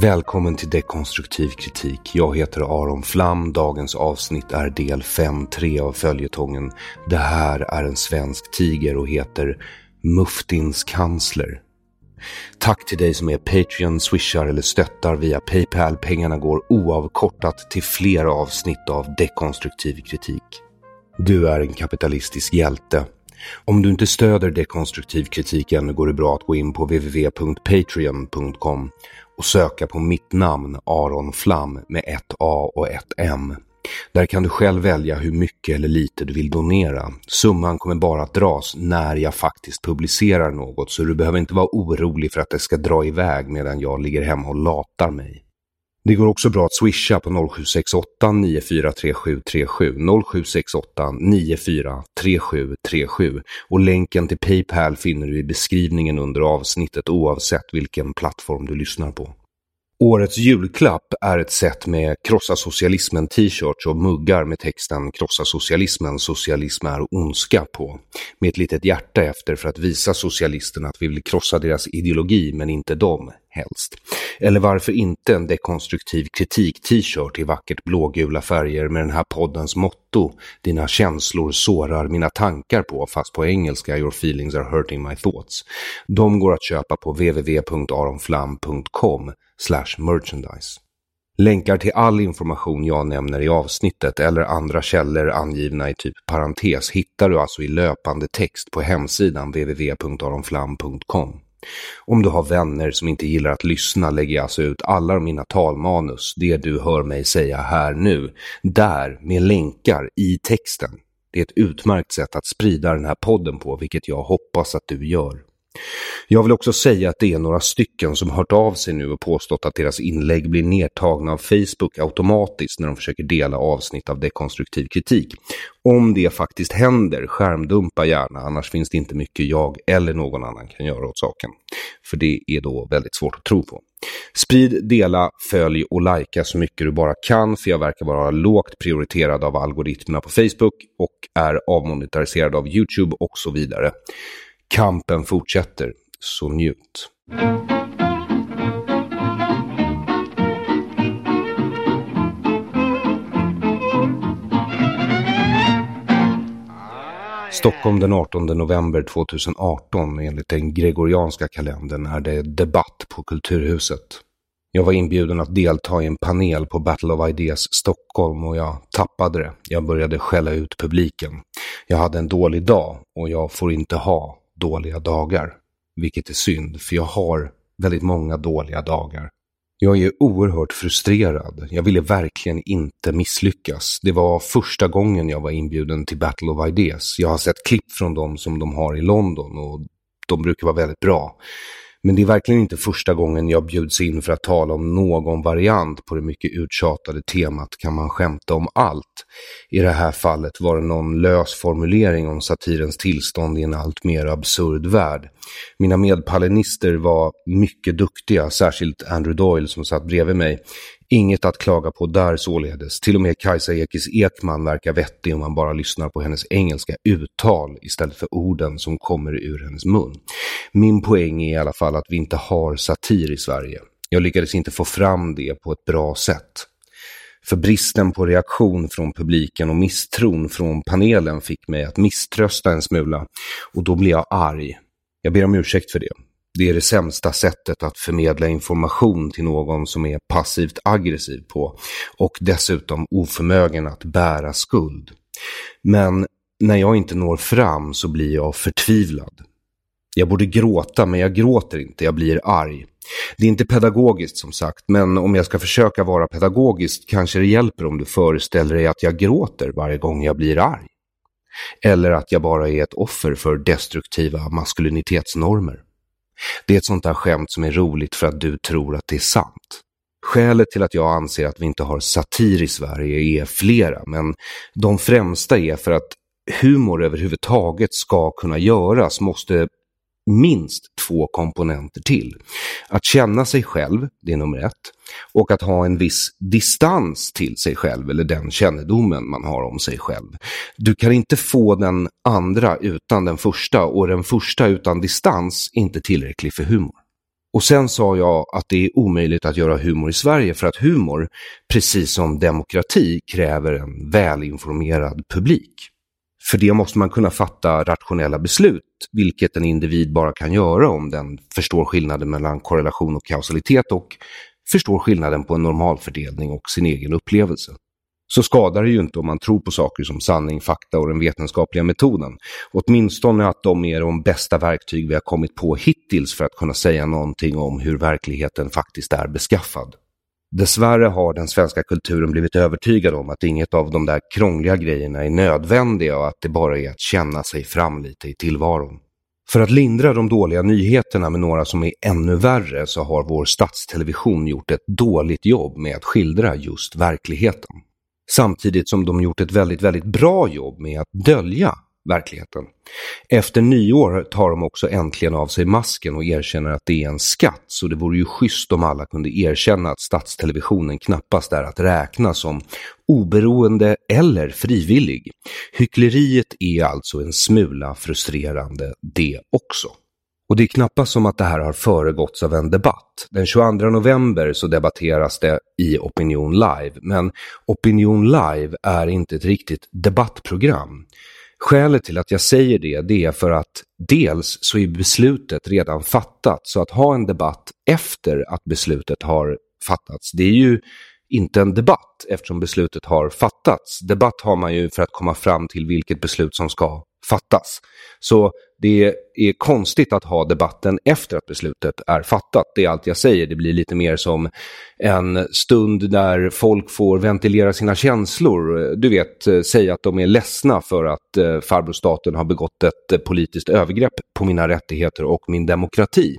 Välkommen till Dekonstruktiv kritik. Jag heter Aron Flam. Dagens avsnitt är del 5.3 av följetongen. Det här är en svensk tiger och heter Muftins kansler. Tack till dig som är Patreon, swishar eller stöttar via Paypal. Pengarna går oavkortat till fler avsnitt av dekonstruktiv kritik. Du är en kapitalistisk hjälte. Om du inte stöder dekonstruktiv kritik ännu går det bra att gå in på www.patreon.com och söka på mitt namn Aron Flam med ett A och ett M. Där kan du själv välja hur mycket eller lite du vill donera. Summan kommer bara att dras när jag faktiskt publicerar något så du behöver inte vara orolig för att det ska dra iväg medan jag ligger hemma och latar mig. Det går också bra att swisha på 0768 943737 0768 943737 och länken till Paypal finner du i beskrivningen under avsnittet oavsett vilken plattform du lyssnar på. Årets julklapp är ett set med Krossa socialismen t-shirts och muggar med texten Krossa socialismen, socialism är ondska på. Med ett litet hjärta efter för att visa socialisterna att vi vill krossa deras ideologi men inte dem, helst. Eller varför inte en dekonstruktiv kritik t-shirt i vackert blågula färger med den här poddens motto Dina känslor sårar mina tankar på, fast på engelska Your feelings are hurting my thoughts. De går att köpa på www.aronflam.com merchandise. Länkar till all information jag nämner i avsnittet eller andra källor angivna i typ parentes hittar du alltså i löpande text på hemsidan www.aronflam.com. Om du har vänner som inte gillar att lyssna lägger jag alltså ut alla mina talmanus, det du hör mig säga här nu, där med länkar i texten. Det är ett utmärkt sätt att sprida den här podden på, vilket jag hoppas att du gör. Jag vill också säga att det är några stycken som hört av sig nu och påstått att deras inlägg blir nedtagna av Facebook automatiskt när de försöker dela avsnitt av dekonstruktiv kritik. Om det faktiskt händer, skärmdumpa gärna, annars finns det inte mycket jag eller någon annan kan göra åt saken. För det är då väldigt svårt att tro på. Sprid, dela, följ och likea så mycket du bara kan för jag verkar vara lågt prioriterad av algoritmerna på Facebook och är avmonetariserad av YouTube och så vidare. Kampen fortsätter, så njut. Stockholm den 18 november 2018 enligt den gregorianska kalendern är det debatt på Kulturhuset. Jag var inbjuden att delta i en panel på Battle of Ideas Stockholm och jag tappade det. Jag började skälla ut publiken. Jag hade en dålig dag och jag får inte ha dåliga dagar. Vilket är synd, för jag har väldigt många dåliga dagar. Jag är oerhört frustrerad. Jag ville verkligen inte misslyckas. Det var första gången jag var inbjuden till Battle of Ideas. Jag har sett klipp från dem som de har i London och de brukar vara väldigt bra. Men det är verkligen inte första gången jag bjuds in för att tala om någon variant på det mycket uttjatade temat kan man skämta om allt. I det här fallet var det någon lös formulering om satirens tillstånd i en allt mer absurd värld. Mina medpalinister var mycket duktiga, särskilt Andrew Doyle som satt bredvid mig. Inget att klaga på där således. Till och med Kajsa Ekis Ekman verkar vettig om man bara lyssnar på hennes engelska uttal istället för orden som kommer ur hennes mun. Min poäng är i alla fall att vi inte har satir i Sverige. Jag lyckades inte få fram det på ett bra sätt. För bristen på reaktion från publiken och misstron från panelen fick mig att misströsta en smula och då blev jag arg. Jag ber om ursäkt för det. Det är det sämsta sättet att förmedla information till någon som är passivt aggressiv på och dessutom oförmögen att bära skuld. Men när jag inte når fram så blir jag förtvivlad. Jag borde gråta men jag gråter inte, jag blir arg. Det är inte pedagogiskt som sagt, men om jag ska försöka vara pedagogiskt kanske det hjälper om du föreställer dig att jag gråter varje gång jag blir arg. Eller att jag bara är ett offer för destruktiva maskulinitetsnormer. Det är ett sånt där skämt som är roligt för att du tror att det är sant. Skälet till att jag anser att vi inte har satir i Sverige är flera, men de främsta är för att humor överhuvudtaget ska kunna göras måste minst två komponenter till. Att känna sig själv, det är nummer ett, och att ha en viss distans till sig själv eller den kännedomen man har om sig själv. Du kan inte få den andra utan den första och den första utan distans är inte tillräcklig för humor. Och sen sa jag att det är omöjligt att göra humor i Sverige för att humor, precis som demokrati, kräver en välinformerad publik. För det måste man kunna fatta rationella beslut, vilket en individ bara kan göra om den förstår skillnaden mellan korrelation och kausalitet och förstår skillnaden på en normalfördelning och sin egen upplevelse. Så skadar det ju inte om man tror på saker som sanning, fakta och den vetenskapliga metoden. Åtminstone att de är de bästa verktyg vi har kommit på hittills för att kunna säga någonting om hur verkligheten faktiskt är beskaffad. Dessvärre har den svenska kulturen blivit övertygad om att inget av de där krångliga grejerna är nödvändiga och att det bara är att känna sig fram lite i tillvaron. För att lindra de dåliga nyheterna med några som är ännu värre så har vår statstelevision gjort ett dåligt jobb med att skildra just verkligheten. Samtidigt som de gjort ett väldigt, väldigt bra jobb med att dölja verkligheten. Efter nyår tar de också äntligen av sig masken och erkänner att det är en skatt, så det vore ju schysst om alla kunde erkänna att statstelevisionen knappast är att räkna som oberoende eller frivillig. Hyckleriet är alltså en smula frustrerande det också. Och det är knappast som att det här har föregåtts av en debatt. Den 22 november så debatteras det i Opinion Live, men Opinion Live är inte ett riktigt debattprogram. Skälet till att jag säger det, det är för att dels så är beslutet redan fattat, så att ha en debatt efter att beslutet har fattats, det är ju inte en debatt eftersom beslutet har fattats. Debatt har man ju för att komma fram till vilket beslut som ska fattas. Så det är konstigt att ha debatten efter att beslutet är fattat. Det är allt jag säger. Det blir lite mer som en stund där folk får ventilera sina känslor. Du vet, säga att de är ledsna för att eh, farbror staten har begått ett politiskt övergrepp på mina rättigheter och min demokrati.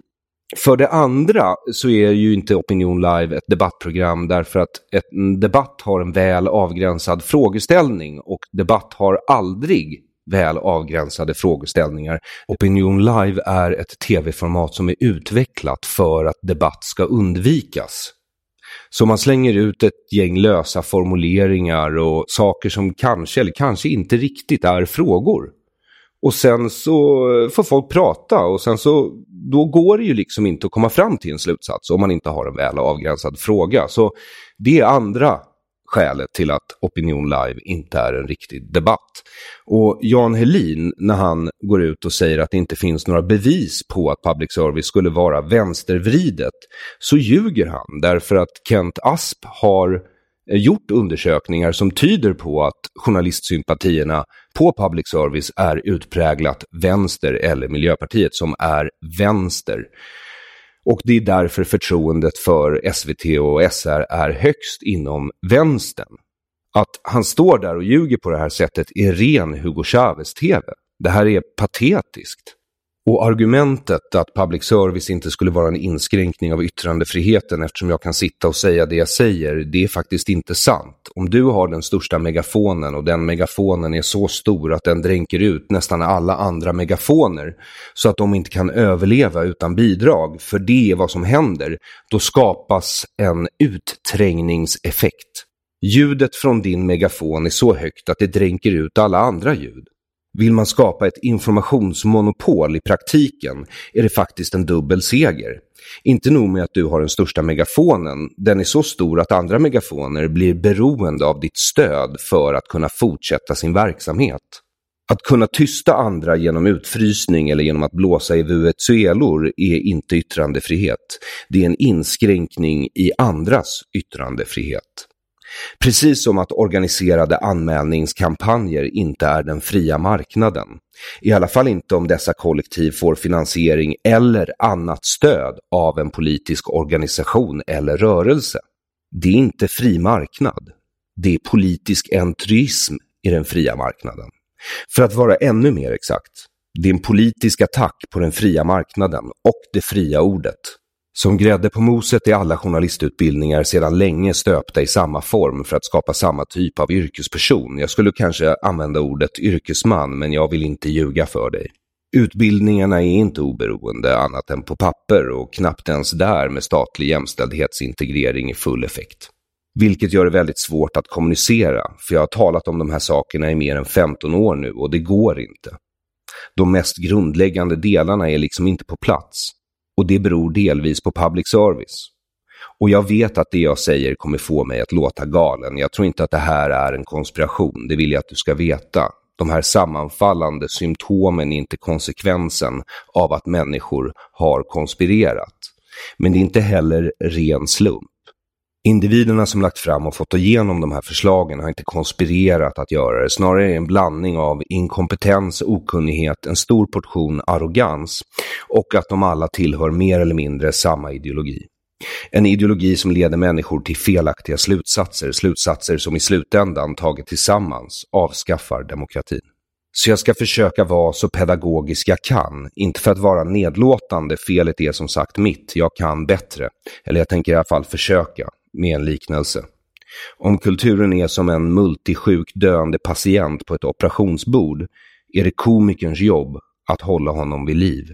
För det andra så är ju inte Opinion Live ett debattprogram därför att en debatt har en väl avgränsad frågeställning och debatt har aldrig väl avgränsade frågeställningar. Opinion Live är ett tv-format som är utvecklat för att debatt ska undvikas. Så man slänger ut ett gäng lösa formuleringar och saker som kanske eller kanske inte riktigt är frågor. Och sen så får folk prata och sen så då går det ju liksom inte att komma fram till en slutsats om man inte har en väl avgränsad fråga. Så det är andra skälet till att Opinion Live inte är en riktig debatt. Och Jan Helin, när han går ut och säger att det inte finns några bevis på att public service skulle vara vänstervridet, så ljuger han därför att Kent Asp har eh, gjort undersökningar som tyder på att journalistsympatierna på public service är utpräglat vänster eller Miljöpartiet som är vänster. Och det är därför förtroendet för SVT och SR är högst inom vänstern. Att han står där och ljuger på det här sättet är ren Hugo Chavez-TV. Det här är patetiskt. Och argumentet att public service inte skulle vara en inskränkning av yttrandefriheten eftersom jag kan sitta och säga det jag säger, det är faktiskt inte sant. Om du har den största megafonen och den megafonen är så stor att den dränker ut nästan alla andra megafoner så att de inte kan överleva utan bidrag, för det är vad som händer, då skapas en utträngningseffekt. Ljudet från din megafon är så högt att det dränker ut alla andra ljud. Vill man skapa ett informationsmonopol i praktiken är det faktiskt en dubbel seger. Inte nog med att du har den största megafonen, den är så stor att andra megafoner blir beroende av ditt stöd för att kunna fortsätta sin verksamhet. Att kunna tysta andra genom utfrysning eller genom att blåsa i vuetsuelor är inte yttrandefrihet. Det är en inskränkning i andras yttrandefrihet. Precis som att organiserade anmälningskampanjer inte är den fria marknaden. I alla fall inte om dessa kollektiv får finansiering eller annat stöd av en politisk organisation eller rörelse. Det är inte fri marknad. Det är politisk entryism i den fria marknaden. För att vara ännu mer exakt, det är en politisk attack på den fria marknaden och det fria ordet. Som grädde på moset är alla journalistutbildningar sedan länge stöpta i samma form för att skapa samma typ av yrkesperson. Jag skulle kanske använda ordet yrkesman, men jag vill inte ljuga för dig. Utbildningarna är inte oberoende annat än på papper och knappt ens där med statlig jämställdhetsintegrering i full effekt. Vilket gör det väldigt svårt att kommunicera, för jag har talat om de här sakerna i mer än 15 år nu och det går inte. De mest grundläggande delarna är liksom inte på plats. Och det beror delvis på public service. Och jag vet att det jag säger kommer få mig att låta galen. Jag tror inte att det här är en konspiration, det vill jag att du ska veta. De här sammanfallande symptomen är inte konsekvensen av att människor har konspirerat. Men det är inte heller ren slump. Individerna som lagt fram och fått igenom de här förslagen har inte konspirerat att göra det. Snarare är det en blandning av inkompetens, okunnighet, en stor portion arrogans och att de alla tillhör mer eller mindre samma ideologi. En ideologi som leder människor till felaktiga slutsatser, slutsatser som i slutändan taget tillsammans avskaffar demokratin. Så jag ska försöka vara så pedagogisk jag kan, inte för att vara nedlåtande, felet är som sagt mitt, jag kan bättre. Eller jag tänker i alla fall försöka med en liknelse. Om kulturen är som en multisjuk döende patient på ett operationsbord är det komikerns jobb att hålla honom vid liv.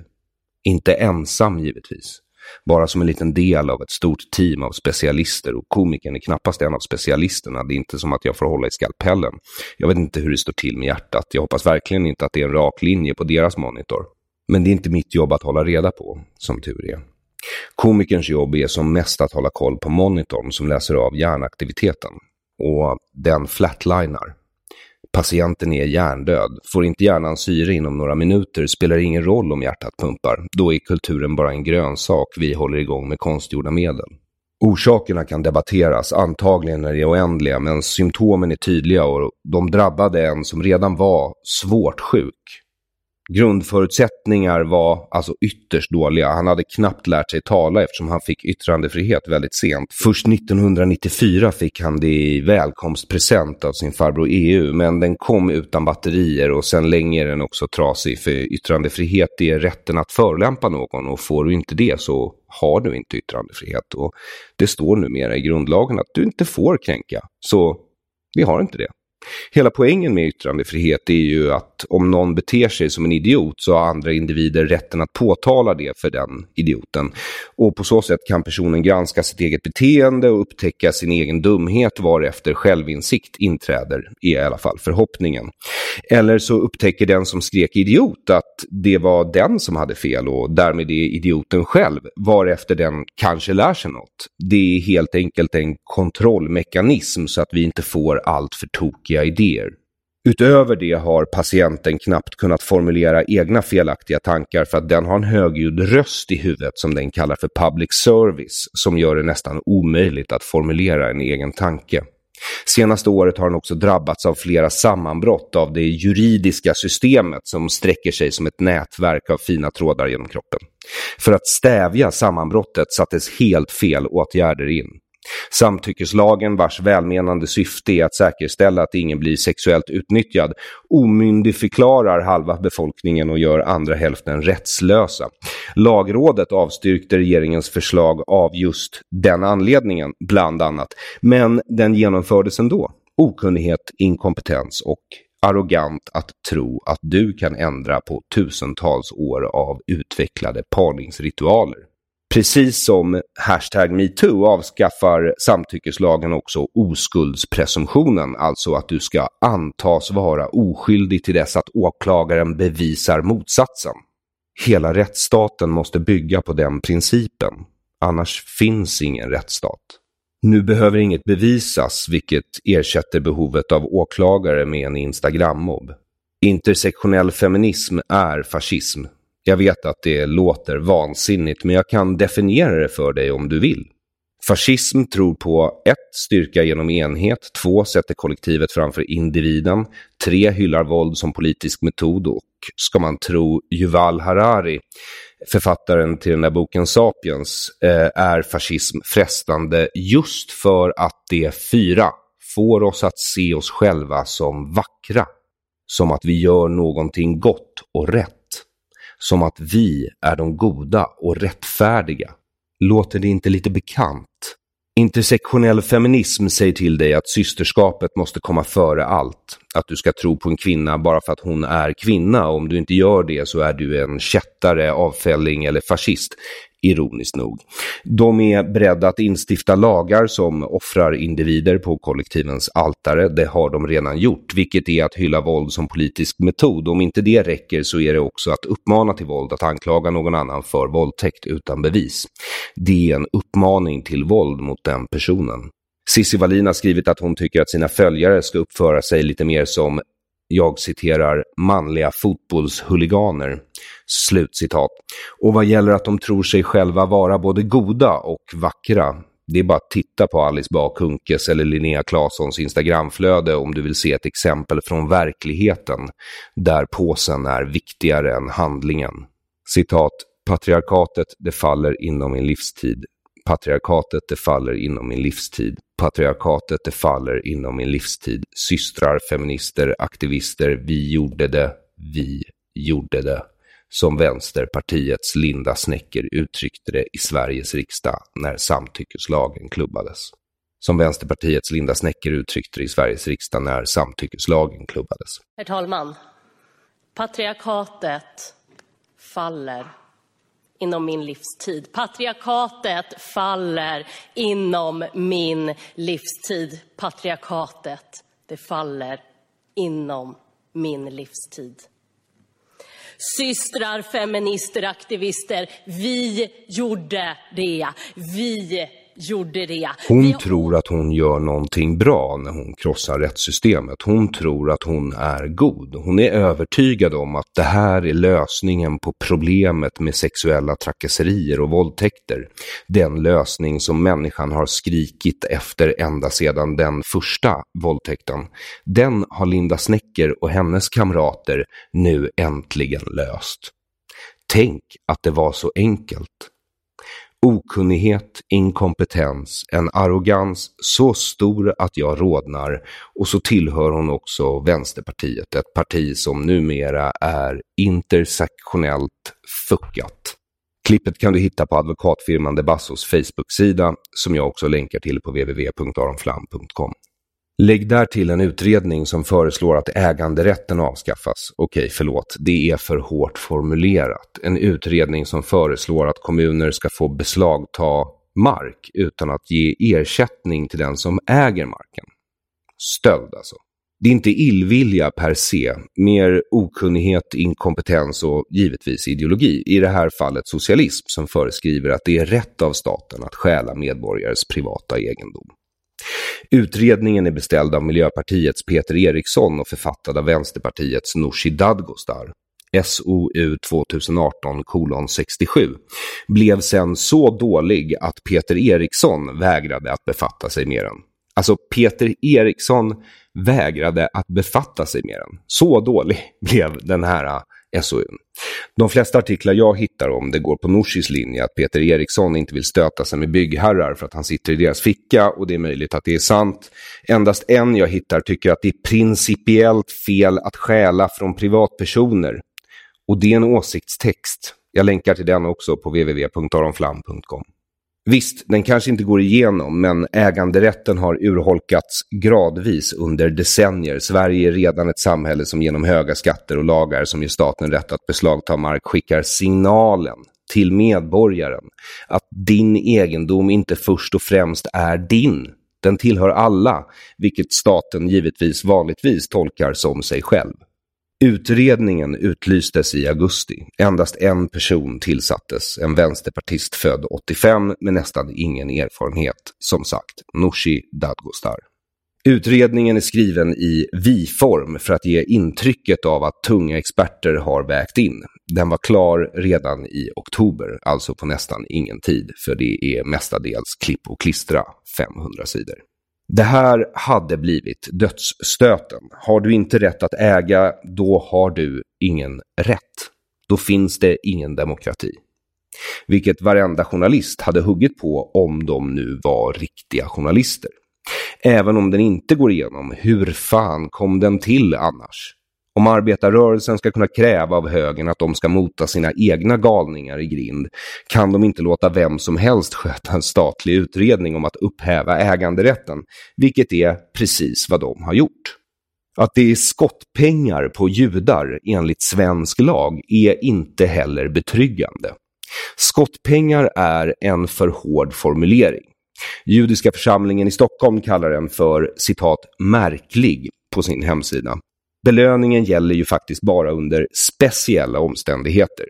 Inte ensam givetvis, bara som en liten del av ett stort team av specialister och komikern är knappast en av specialisterna. Det är inte som att jag får hålla i skalpellen. Jag vet inte hur det står till med hjärtat. Jag hoppas verkligen inte att det är en rak linje på deras monitor. Men det är inte mitt jobb att hålla reda på, som tur är. Komikerns jobb är som mest att hålla koll på monitorn som läser av hjärnaktiviteten. Och den flatlinar. Patienten är hjärndöd. Får inte hjärnan syre inom några minuter spelar det ingen roll om hjärtat pumpar. Då är kulturen bara en grönsak vi håller igång med konstgjorda medel. Orsakerna kan debatteras, antagligen är de oändliga, men symptomen är tydliga och de drabbade en som redan var svårt sjuk grundförutsättningar var alltså ytterst dåliga. Han hade knappt lärt sig tala eftersom han fick yttrandefrihet väldigt sent. Först 1994 fick han det i välkomstpresent av sin farbror EU, men den kom utan batterier och sen länge är den också trasig. För yttrandefrihet är rätten att förolämpa någon och får du inte det så har du inte yttrandefrihet. Och det står numera i grundlagen att du inte får kränka. Så vi har inte det. Hela poängen med yttrandefrihet är ju att om någon beter sig som en idiot så har andra individer rätten att påtala det för den idioten. Och på så sätt kan personen granska sitt eget beteende och upptäcka sin egen dumhet varefter självinsikt inträder, är i alla fall förhoppningen. Eller så upptäcker den som skrek idiot att det var den som hade fel och därmed är idioten själv, varefter den kanske lär sig något. Det är helt enkelt en kontrollmekanism så att vi inte får allt för tokiga felaktiga idéer. Utöver det har patienten knappt kunnat formulera egna felaktiga tankar för att den har en högljudd röst i huvudet som den kallar för public service som gör det nästan omöjligt att formulera en egen tanke. Senaste året har den också drabbats av flera sammanbrott av det juridiska systemet som sträcker sig som ett nätverk av fina trådar genom kroppen. För att stävja sammanbrottet sattes helt fel åtgärder in. Samtyckeslagen, vars välmenande syfte är att säkerställa att ingen blir sexuellt utnyttjad, omyndigförklarar halva befolkningen och gör andra hälften rättslösa. Lagrådet avstyrkte regeringens förslag av just den anledningen, bland annat. Men den genomfördes ändå. Okunnighet, inkompetens och arrogant att tro att du kan ändra på tusentals år av utvecklade parningsritualer. Precis som hashtag metoo avskaffar samtyckeslagen också oskuldspresumtionen, alltså att du ska antas vara oskyldig till dess att åklagaren bevisar motsatsen. Hela rättsstaten måste bygga på den principen, annars finns ingen rättsstat. Nu behöver inget bevisas, vilket ersätter behovet av åklagare med en Instagram-mobb. Intersektionell feminism är fascism. Jag vet att det låter vansinnigt, men jag kan definiera det för dig om du vill. Fascism tror på 1. Styrka genom enhet, 2. Sätter kollektivet framför individen, 3. Hyllar våld som politisk metod och, ska man tro Yuval Harari, författaren till den där boken Sapiens, eh, är fascism frestande just för att det 4. får oss att se oss själva som vackra. Som att vi gör någonting gott och rätt. Som att vi är de goda och rättfärdiga. Låter det inte lite bekant? Intersektionell feminism säger till dig att systerskapet måste komma före allt. Att du ska tro på en kvinna bara för att hon är kvinna. Om du inte gör det så är du en kättare, avfälling eller fascist ironiskt nog. De är beredda att instifta lagar som offrar individer på kollektivens altare. Det har de redan gjort, vilket är att hylla våld som politisk metod. Om inte det räcker så är det också att uppmana till våld, att anklaga någon annan för våldtäkt utan bevis. Det är en uppmaning till våld mot den personen. Cissi Wallin har skrivit att hon tycker att sina följare ska uppföra sig lite mer som jag citerar, manliga fotbollshuliganer. Slutcitat. Och vad gäller att de tror sig själva vara både goda och vackra, det är bara att titta på Alice Bakunkes eller Linnea Claessons Instagramflöde om du vill se ett exempel från verkligheten där påsen är viktigare än handlingen. Citat. Patriarkatet, det faller inom min livstid. Patriarkatet, det faller inom min livstid. Patriarkatet, det faller inom min livstid. Systrar, feminister, aktivister, vi gjorde det, vi gjorde det. Som Vänsterpartiets Linda Snecker uttryckte det i Sveriges riksdag när samtyckeslagen klubbades. Som Vänsterpartiets Linda Snecker uttryckte det i Sveriges riksdag när samtyckeslagen klubbades. Herr talman, patriarkatet faller inom min livstid. Patriarkatet faller inom min livstid. Patriarkatet, det faller inom min livstid. Systrar, feminister, aktivister, vi gjorde det. Vi gjorde det. Hon Vi... tror att hon gör någonting bra när hon krossar rättssystemet. Hon tror att hon är god. Hon är övertygad om att det här är lösningen på problemet med sexuella trakasserier och våldtäkter. Den lösning som människan har skrikit efter ända sedan den första våldtäkten. Den har Linda Snecker och hennes kamrater nu äntligen löst. Tänk att det var så enkelt okunnighet, inkompetens, en arrogans så stor att jag rodnar och så tillhör hon också Vänsterpartiet, ett parti som numera är intersektionellt fuckat. Klippet kan du hitta på advokatfirman Debassos Facebook-sida som jag också länkar till på www.aronflam.com. Lägg där till en utredning som föreslår att äganderätten avskaffas. Okej, förlåt, det är för hårt formulerat. En utredning som föreslår att kommuner ska få beslagta mark utan att ge ersättning till den som äger marken. Stöld alltså. Det är inte illvilja per se, mer okunnighet, inkompetens och givetvis ideologi. I det här fallet socialism som föreskriver att det är rätt av staten att stjäla medborgares privata egendom. Utredningen är beställd av Miljöpartiets Peter Eriksson och författad av Vänsterpartiets Nooshi Dadgostar. SOU 2018 67 blev sen så dålig att Peter Eriksson vägrade att befatta sig med den. Alltså Peter Eriksson vägrade att befatta sig med den. Så dålig blev den här SOUn. De flesta artiklar jag hittar om det går på Norsis linje att Peter Eriksson inte vill stöta sig med byggherrar för att han sitter i deras ficka och det är möjligt att det är sant. Endast en jag hittar tycker att det är principiellt fel att stjäla från privatpersoner. Och det är en åsiktstext. Jag länkar till den också på www.aronflam.com. Visst, den kanske inte går igenom, men äganderätten har urholkats gradvis under decennier. Sverige är redan ett samhälle som genom höga skatter och lagar som ger staten rätt att beslagta mark skickar signalen till medborgaren att din egendom inte först och främst är din. Den tillhör alla, vilket staten givetvis vanligtvis tolkar som sig själv. Utredningen utlystes i augusti. Endast en person tillsattes, en vänsterpartist född 85 med nästan ingen erfarenhet, som sagt, Nooshi Dadgostar. Utredningen är skriven i vi-form för att ge intrycket av att tunga experter har vägt in. Den var klar redan i oktober, alltså på nästan ingen tid, för det är mestadels klipp och klistra 500 sidor. Det här hade blivit dödsstöten. Har du inte rätt att äga, då har du ingen rätt. Då finns det ingen demokrati. Vilket varenda journalist hade huggit på om de nu var riktiga journalister. Även om den inte går igenom, hur fan kom den till annars? Om arbetarrörelsen ska kunna kräva av högern att de ska mota sina egna galningar i grind kan de inte låta vem som helst sköta en statlig utredning om att upphäva äganderätten, vilket är precis vad de har gjort. Att det är skottpengar på judar enligt svensk lag är inte heller betryggande. Skottpengar är en för hård formulering. Judiska församlingen i Stockholm kallar den för citat märklig på sin hemsida Belöningen gäller ju faktiskt bara under speciella omständigheter.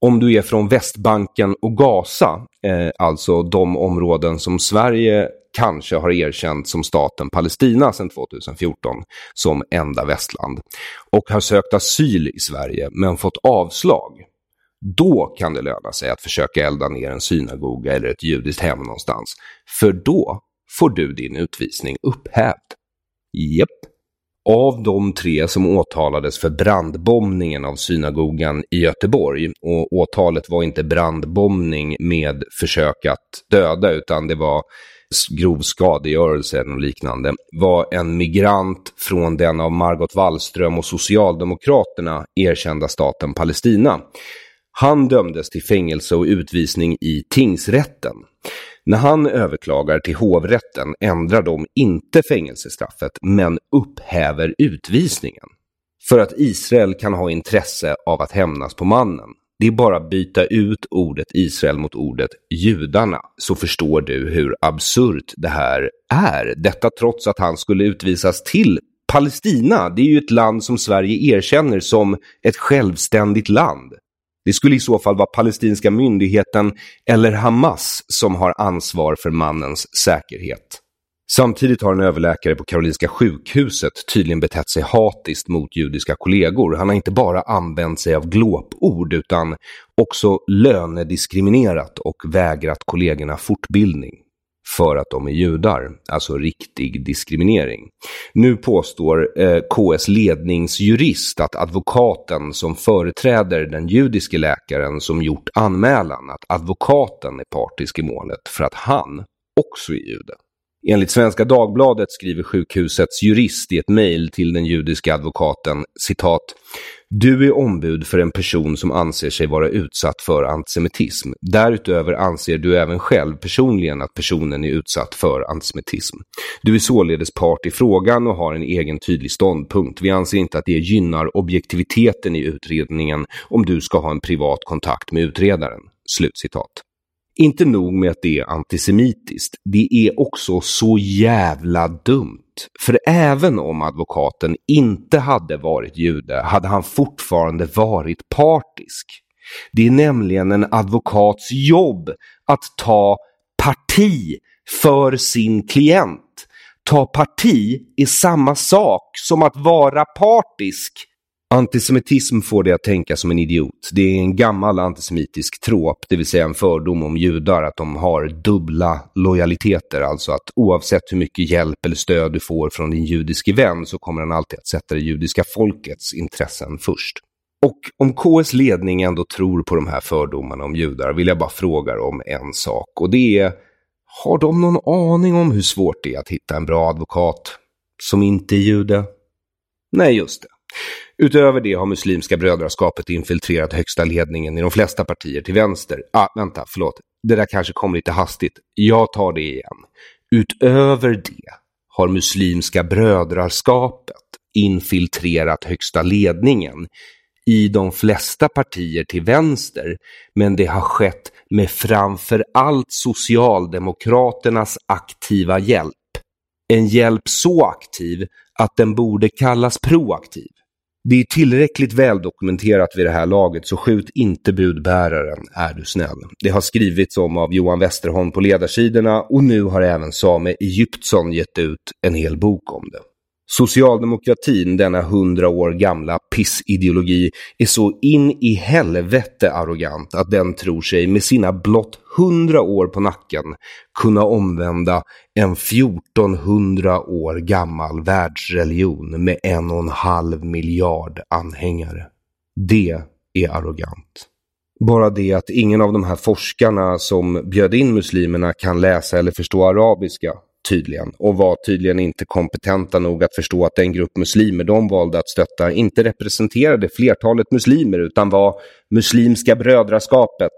Om du är från Västbanken och Gaza, eh, alltså de områden som Sverige kanske har erkänt som staten Palestina sedan 2014 som enda västland och har sökt asyl i Sverige men fått avslag. Då kan det löna sig att försöka elda ner en synagoga eller ett judiskt hem någonstans. För då får du din utvisning upphävd. Japp. Av de tre som åtalades för brandbombningen av synagogan i Göteborg, och åtalet var inte brandbombning med försök att döda, utan det var grov skadegörelse och liknande, var en migrant från den av Margot Wallström och Socialdemokraterna erkända staten Palestina. Han dömdes till fängelse och utvisning i tingsrätten. När han överklagar till hovrätten ändrar de inte fängelsestraffet men upphäver utvisningen. För att Israel kan ha intresse av att hämnas på mannen. Det är bara att byta ut ordet Israel mot ordet judarna så förstår du hur absurt det här är. Detta trots att han skulle utvisas till Palestina. Det är ju ett land som Sverige erkänner som ett självständigt land. Det skulle i så fall vara palestinska myndigheten eller Hamas som har ansvar för mannens säkerhet. Samtidigt har en överläkare på Karolinska sjukhuset tydligen betett sig hatiskt mot judiska kollegor. Han har inte bara använt sig av glåpord utan också lönediskriminerat och vägrat kollegorna fortbildning för att de är judar, alltså riktig diskriminering. Nu påstår eh, KS ledningsjurist att advokaten som företräder den judiske läkaren som gjort anmälan, att advokaten är partisk i målet för att han också är jude. Enligt Svenska Dagbladet skriver sjukhusets jurist i ett mejl till den judiska advokaten citat du är ombud för en person som anser sig vara utsatt för antisemitism. Därutöver anser du även själv personligen att personen är utsatt för antisemitism. Du är således part i frågan och har en egen tydlig ståndpunkt. Vi anser inte att det gynnar objektiviteten i utredningen om du ska ha en privat kontakt med utredaren. Slutcitat. Inte nog med att det är antisemitiskt, det är också så jävla dumt. För även om advokaten inte hade varit jude hade han fortfarande varit partisk. Det är nämligen en advokats jobb att ta parti för sin klient. Ta parti är samma sak som att vara partisk. Antisemitism får dig att tänka som en idiot. Det är en gammal antisemitisk tråp, det vill säga en fördom om judar, att de har dubbla lojaliteter. Alltså att oavsett hur mycket hjälp eller stöd du får från din judiske vän så kommer han alltid att sätta det judiska folkets intressen först. Och om KS ledning ändå tror på de här fördomarna om judar vill jag bara fråga om en sak. Och det är, har de någon aning om hur svårt det är att hitta en bra advokat som inte är jude? Nej, just det. Utöver det har Muslimska brödraskapet infiltrerat högsta ledningen i de flesta partier till vänster. Ah, vänta, förlåt. Det där kanske kom lite hastigt. Jag tar det igen. Utöver det har Muslimska brödraskapet infiltrerat högsta ledningen i de flesta partier till vänster, men det har skett med framför allt Socialdemokraternas aktiva hjälp. En hjälp så aktiv att den borde kallas proaktiv. Det är tillräckligt väldokumenterat vid det här laget, så skjut inte budbäraren, är du snäll. Det har skrivits om av Johan Westerholm på ledarsidorna och nu har även Same Egyptsson gett ut en hel bok om det. Socialdemokratin, denna hundra år gamla pissideologi, är så in i helvete arrogant att den tror sig med sina blott hundra år på nacken kunna omvända en 1400 år gammal världsreligion med en och en halv miljard anhängare. Det är arrogant. Bara det att ingen av de här forskarna som bjöd in muslimerna kan läsa eller förstå arabiska tydligen och var tydligen inte kompetenta nog att förstå att den grupp muslimer de valde att stötta inte representerade flertalet muslimer utan var Muslimska brödraskapet.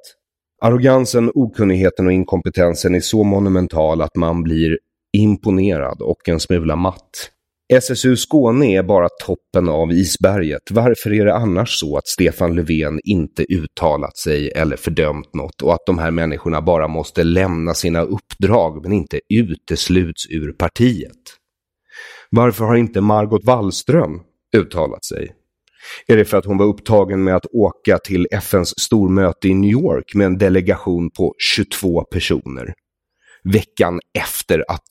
Arrogansen, okunnigheten och inkompetensen är så monumental att man blir imponerad och en smula matt. SSU Skåne är bara toppen av isberget. Varför är det annars så att Stefan Löfven inte uttalat sig eller fördömt något och att de här människorna bara måste lämna sina uppdrag men inte utesluts ur partiet? Varför har inte Margot Wallström uttalat sig? Är det för att hon var upptagen med att åka till FNs stormöte i New York med en delegation på 22 personer? Veckan efter att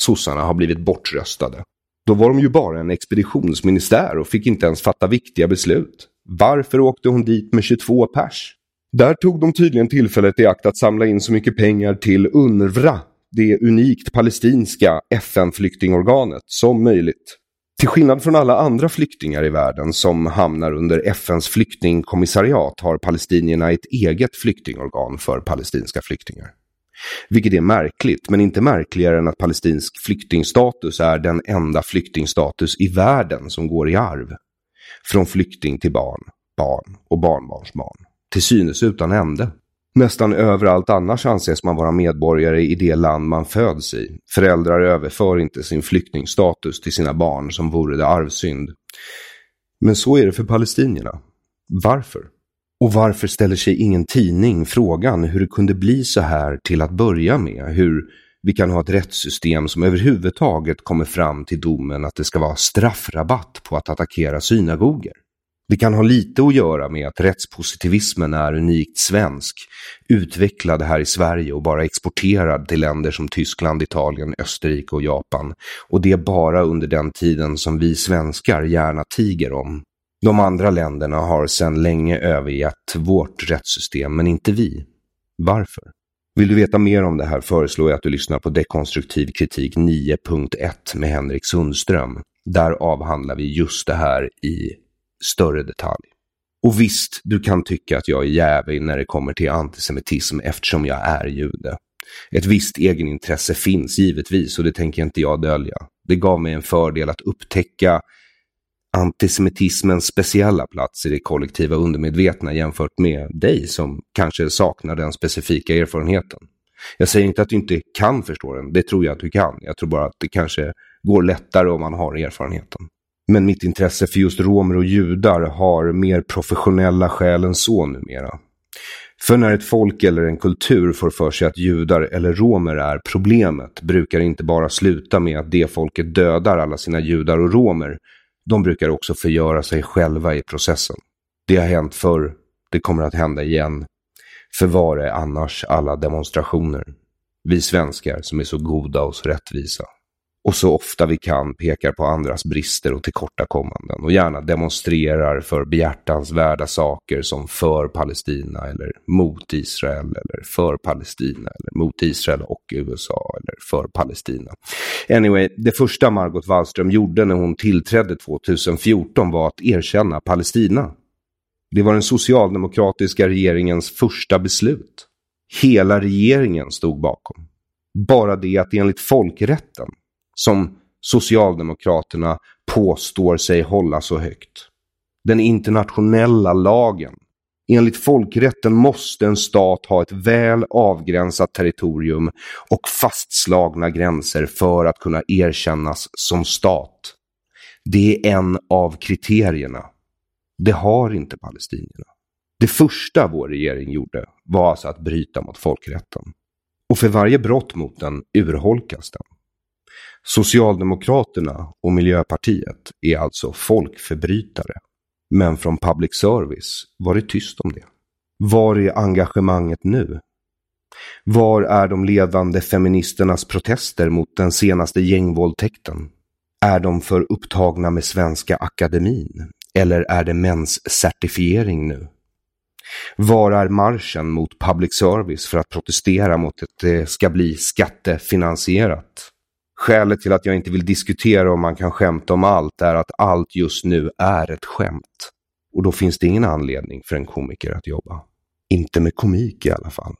sossarna har blivit bortröstade. Då var de ju bara en expeditionsministär och fick inte ens fatta viktiga beslut. Varför åkte hon dit med 22 pers? Där tog de tydligen tillfället i akt att samla in så mycket pengar till UNRWA, det unikt palestinska FN-flyktingorganet, som möjligt. Till skillnad från alla andra flyktingar i världen som hamnar under FNs flyktingkommissariat har palestinierna ett eget flyktingorgan för palestinska flyktingar. Vilket är märkligt, men inte märkligare än att palestinsk flyktingstatus är den enda flyktingstatus i världen som går i arv. Från flykting till barn, barn och barnbarnsbarn. Till synes utan ände. Nästan överallt annars anses man vara medborgare i det land man föds i. Föräldrar överför inte sin flyktingstatus till sina barn som vore det arvsynd. Men så är det för palestinierna. Varför? Och varför ställer sig ingen tidning frågan hur det kunde bli så här till att börja med? Hur vi kan ha ett rättssystem som överhuvudtaget kommer fram till domen att det ska vara straffrabatt på att attackera synagogor. Det kan ha lite att göra med att rättspositivismen är unikt svensk, utvecklad här i Sverige och bara exporterad till länder som Tyskland, Italien, Österrike och Japan. Och det är bara under den tiden som vi svenskar gärna tiger om. De andra länderna har sedan länge övergett vårt rättssystem, men inte vi. Varför? Vill du veta mer om det här föreslår jag att du lyssnar på Dekonstruktiv kritik 9.1 med Henrik Sundström. Där avhandlar vi just det här i större detalj. Och visst, du kan tycka att jag är jävig när det kommer till antisemitism eftersom jag är jude. Ett visst egenintresse finns givetvis och det tänker inte jag dölja. Det gav mig en fördel att upptäcka antisemitismens speciella plats i det kollektiva undermedvetna jämfört med dig som kanske saknar den specifika erfarenheten. Jag säger inte att du inte kan förstå den, det tror jag att du kan. Jag tror bara att det kanske går lättare om man har erfarenheten. Men mitt intresse för just romer och judar har mer professionella skäl än så numera. För när ett folk eller en kultur får för sig att judar eller romer är problemet brukar det inte bara sluta med att det folket dödar alla sina judar och romer de brukar också förgöra sig själva i processen. Det har hänt förr, det kommer att hända igen. För var är annars alla demonstrationer? Vi svenskar som är så goda och så rättvisa och så ofta vi kan pekar på andras brister och tillkortakommanden och gärna demonstrerar för behjärtansvärda saker som för Palestina eller mot Israel eller för Palestina eller mot Israel och USA eller för Palestina. Anyway, det första Margot Wallström gjorde när hon tillträdde 2014 var att erkänna Palestina. Det var den socialdemokratiska regeringens första beslut. Hela regeringen stod bakom. Bara det att enligt folkrätten, som Socialdemokraterna påstår sig hålla så högt, den internationella lagen, Enligt folkrätten måste en stat ha ett väl avgränsat territorium och fastslagna gränser för att kunna erkännas som stat. Det är en av kriterierna. Det har inte palestinierna. Det första vår regering gjorde var alltså att bryta mot folkrätten. Och för varje brott mot den urholkas den. Socialdemokraterna och Miljöpartiet är alltså folkförbrytare. Men från public service var det tyst om det. Var är engagemanget nu? Var är de ledande feministernas protester mot den senaste gängvåldtäkten? Är de för upptagna med Svenska Akademin? Eller är det menscertifiering nu? Var är marschen mot public service för att protestera mot att det ska bli skattefinansierat? Skälet till att jag inte vill diskutera om man kan skämta om allt är att allt just nu är ett skämt. Och då finns det ingen anledning för en komiker att jobba. Inte med komik i alla fall.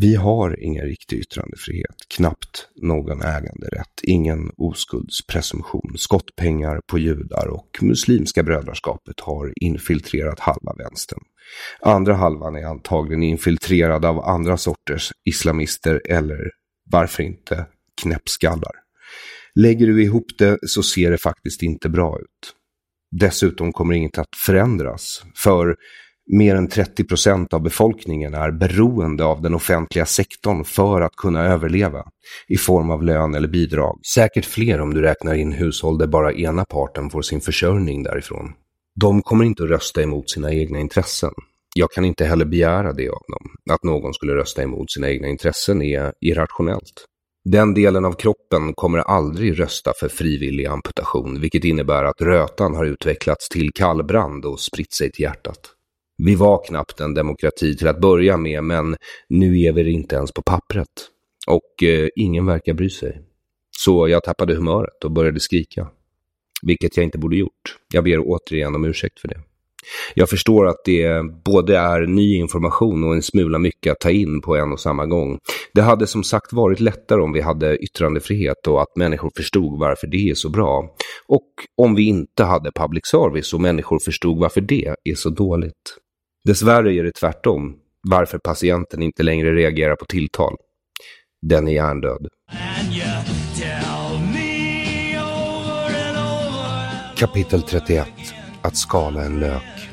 Vi har ingen riktig yttrandefrihet, knappt någon äganderätt, ingen oskuldspresumtion, skottpengar på judar och Muslimska brödraskapet har infiltrerat halva vänstern. Andra halvan är antagligen infiltrerad av andra sorters islamister eller, varför inte, knäppskallar. Lägger du ihop det så ser det faktiskt inte bra ut. Dessutom kommer inget att förändras, för mer än 30 procent av befolkningen är beroende av den offentliga sektorn för att kunna överleva i form av lön eller bidrag. Säkert fler om du räknar in hushåll där bara ena parten får sin försörjning därifrån. De kommer inte att rösta emot sina egna intressen. Jag kan inte heller begära det av dem. Att någon skulle rösta emot sina egna intressen är irrationellt. Den delen av kroppen kommer aldrig rösta för frivillig amputation, vilket innebär att rötan har utvecklats till kallbrand och spritt sig till hjärtat. Vi var knappt en demokrati till att börja med, men nu är vi det inte ens på pappret. Och eh, ingen verkar bry sig. Så jag tappade humöret och började skrika. Vilket jag inte borde gjort. Jag ber återigen om ursäkt för det. Jag förstår att det både är ny information och en smula mycket att ta in på en och samma gång. Det hade som sagt varit lättare om vi hade yttrandefrihet och att människor förstod varför det är så bra. Och om vi inte hade public service och människor förstod varför det är så dåligt. Dessvärre är det tvärtom, varför patienten inte längre reagerar på tilltal. Den är hjärndöd. Kapitel 31 att skala en lök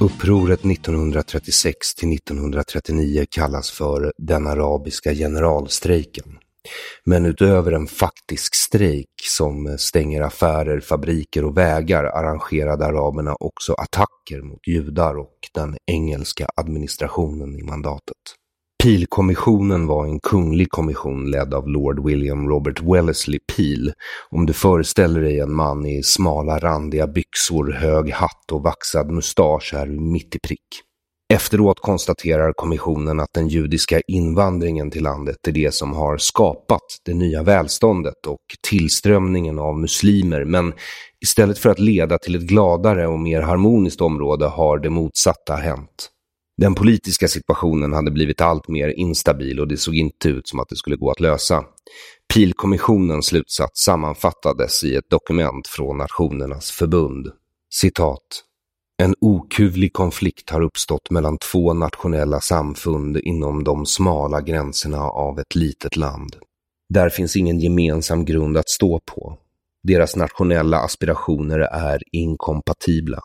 Upproret 1936 till 1939 kallas för den arabiska generalstrejken. Men utöver en faktisk strejk som stänger affärer, fabriker och vägar arrangerade araberna också attacker mot judar och den engelska administrationen i mandatet. Peelkommissionen var en kunglig kommission ledd av Lord William Robert Wellesley Peel. Om du föreställer dig en man i smala randiga byxor, hög hatt och vaxad mustasch är du mitt i prick. Efteråt konstaterar kommissionen att den judiska invandringen till landet är det som har skapat det nya välståndet och tillströmningen av muslimer, men istället för att leda till ett gladare och mer harmoniskt område har det motsatta hänt. Den politiska situationen hade blivit allt mer instabil och det såg inte ut som att det skulle gå att lösa. Pilkommissionens slutsats sammanfattades i ett dokument från Nationernas förbund. Citat. En okuvlig konflikt har uppstått mellan två nationella samfund inom de smala gränserna av ett litet land. Där finns ingen gemensam grund att stå på. Deras nationella aspirationer är inkompatibla.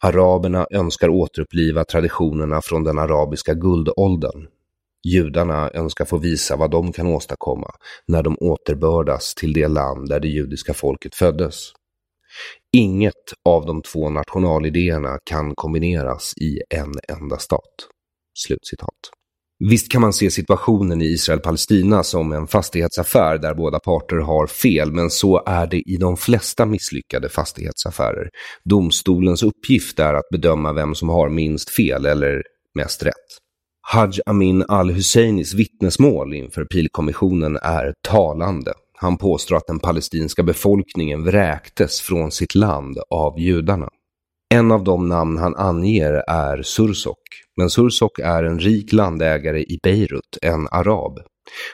Araberna önskar återuppliva traditionerna från den arabiska guldåldern. Judarna önskar få visa vad de kan åstadkomma när de återbördas till det land där det judiska folket föddes. Inget av de två nationalidéerna kan kombineras i en enda stat. Slutcitat. Visst kan man se situationen i Israel-Palestina som en fastighetsaffär där båda parter har fel, men så är det i de flesta misslyckade fastighetsaffärer. Domstolens uppgift är att bedöma vem som har minst fel eller mest rätt. Haj Amin al-Husseinis vittnesmål inför Pilkommissionen är talande. Han påstår att den palestinska befolkningen vräktes från sitt land av judarna. En av de namn han anger är Sursok, men Sursok är en rik landägare i Beirut, en arab.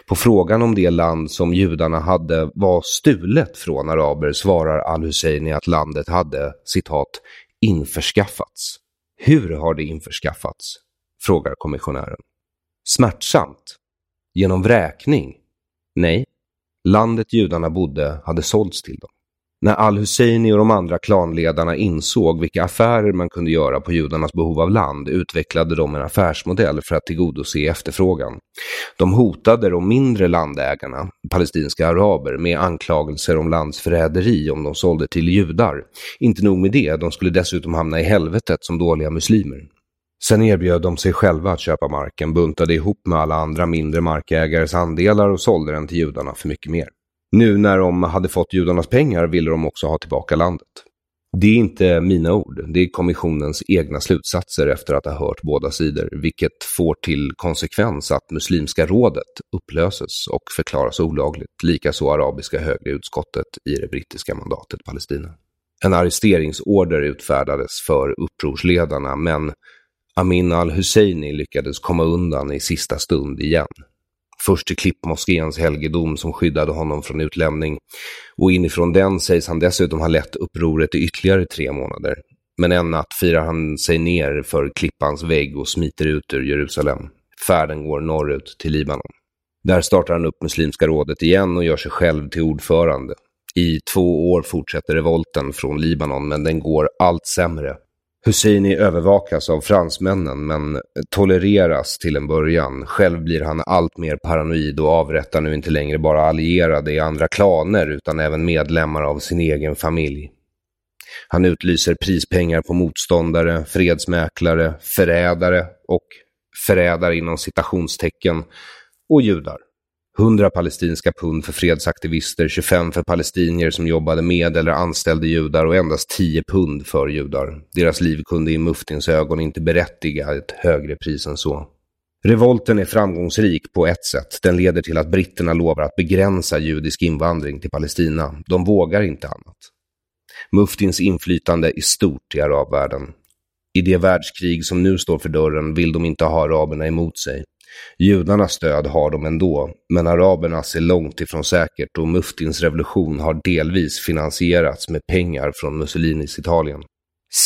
På frågan om det land som judarna hade var stulet från araber svarar al-Husseini att landet hade, citat, införskaffats. Hur har det införskaffats? frågar kommissionären. Smärtsamt? Genom vräkning? Nej, landet judarna bodde hade sålts till dem. När al-Husseini och de andra klanledarna insåg vilka affärer man kunde göra på judarnas behov av land utvecklade de en affärsmodell för att tillgodose efterfrågan. De hotade de mindre landägarna, palestinska araber, med anklagelser om landsförräderi om de sålde till judar. Inte nog med det, de skulle dessutom hamna i helvetet som dåliga muslimer. Sen erbjöd de sig själva att köpa marken, buntade ihop med alla andra mindre markägares andelar och sålde den till judarna för mycket mer. Nu när de hade fått judarnas pengar ville de också ha tillbaka landet. Det är inte mina ord, det är kommissionens egna slutsatser efter att ha hört båda sidor, vilket får till konsekvens att Muslimska rådet upplöses och förklaras olagligt, likaså arabiska högre utskottet i det brittiska mandatet Palestina. En arresteringsorder utfärdades för upprorsledarna, men Amin al-Husseini lyckades komma undan i sista stund igen. Först till klippmoskéns helgedom som skyddade honom från utlämning och inifrån den sägs han dessutom ha lett upproret i ytterligare tre månader. Men en natt firar han sig ner för klippans vägg och smiter ut ur Jerusalem. Färden går norrut till Libanon. Där startar han upp Muslimska rådet igen och gör sig själv till ordförande. I två år fortsätter revolten från Libanon men den går allt sämre Husseini övervakas av fransmännen men tolereras till en början. Själv blir han allt mer paranoid och avrättar nu inte längre bara allierade i andra klaner utan även medlemmar av sin egen familj. Han utlyser prispengar på motståndare, fredsmäklare, förrädare och förrädare inom citationstecken och judar. 100 palestinska pund för fredsaktivister, 25 för palestinier som jobbade med eller anställde judar och endast 10 pund för judar. Deras liv kunde i muftins ögon inte berättiga ett högre pris än så. Revolten är framgångsrik på ett sätt. Den leder till att britterna lovar att begränsa judisk invandring till Palestina. De vågar inte annat. Muftins inflytande är stort i arabvärlden. I det världskrig som nu står för dörren vill de inte ha araberna emot sig. Judarnas stöd har de ändå, men arabernas är långt ifrån säkert och Muftins revolution har delvis finansierats med pengar från Mussolinis Italien.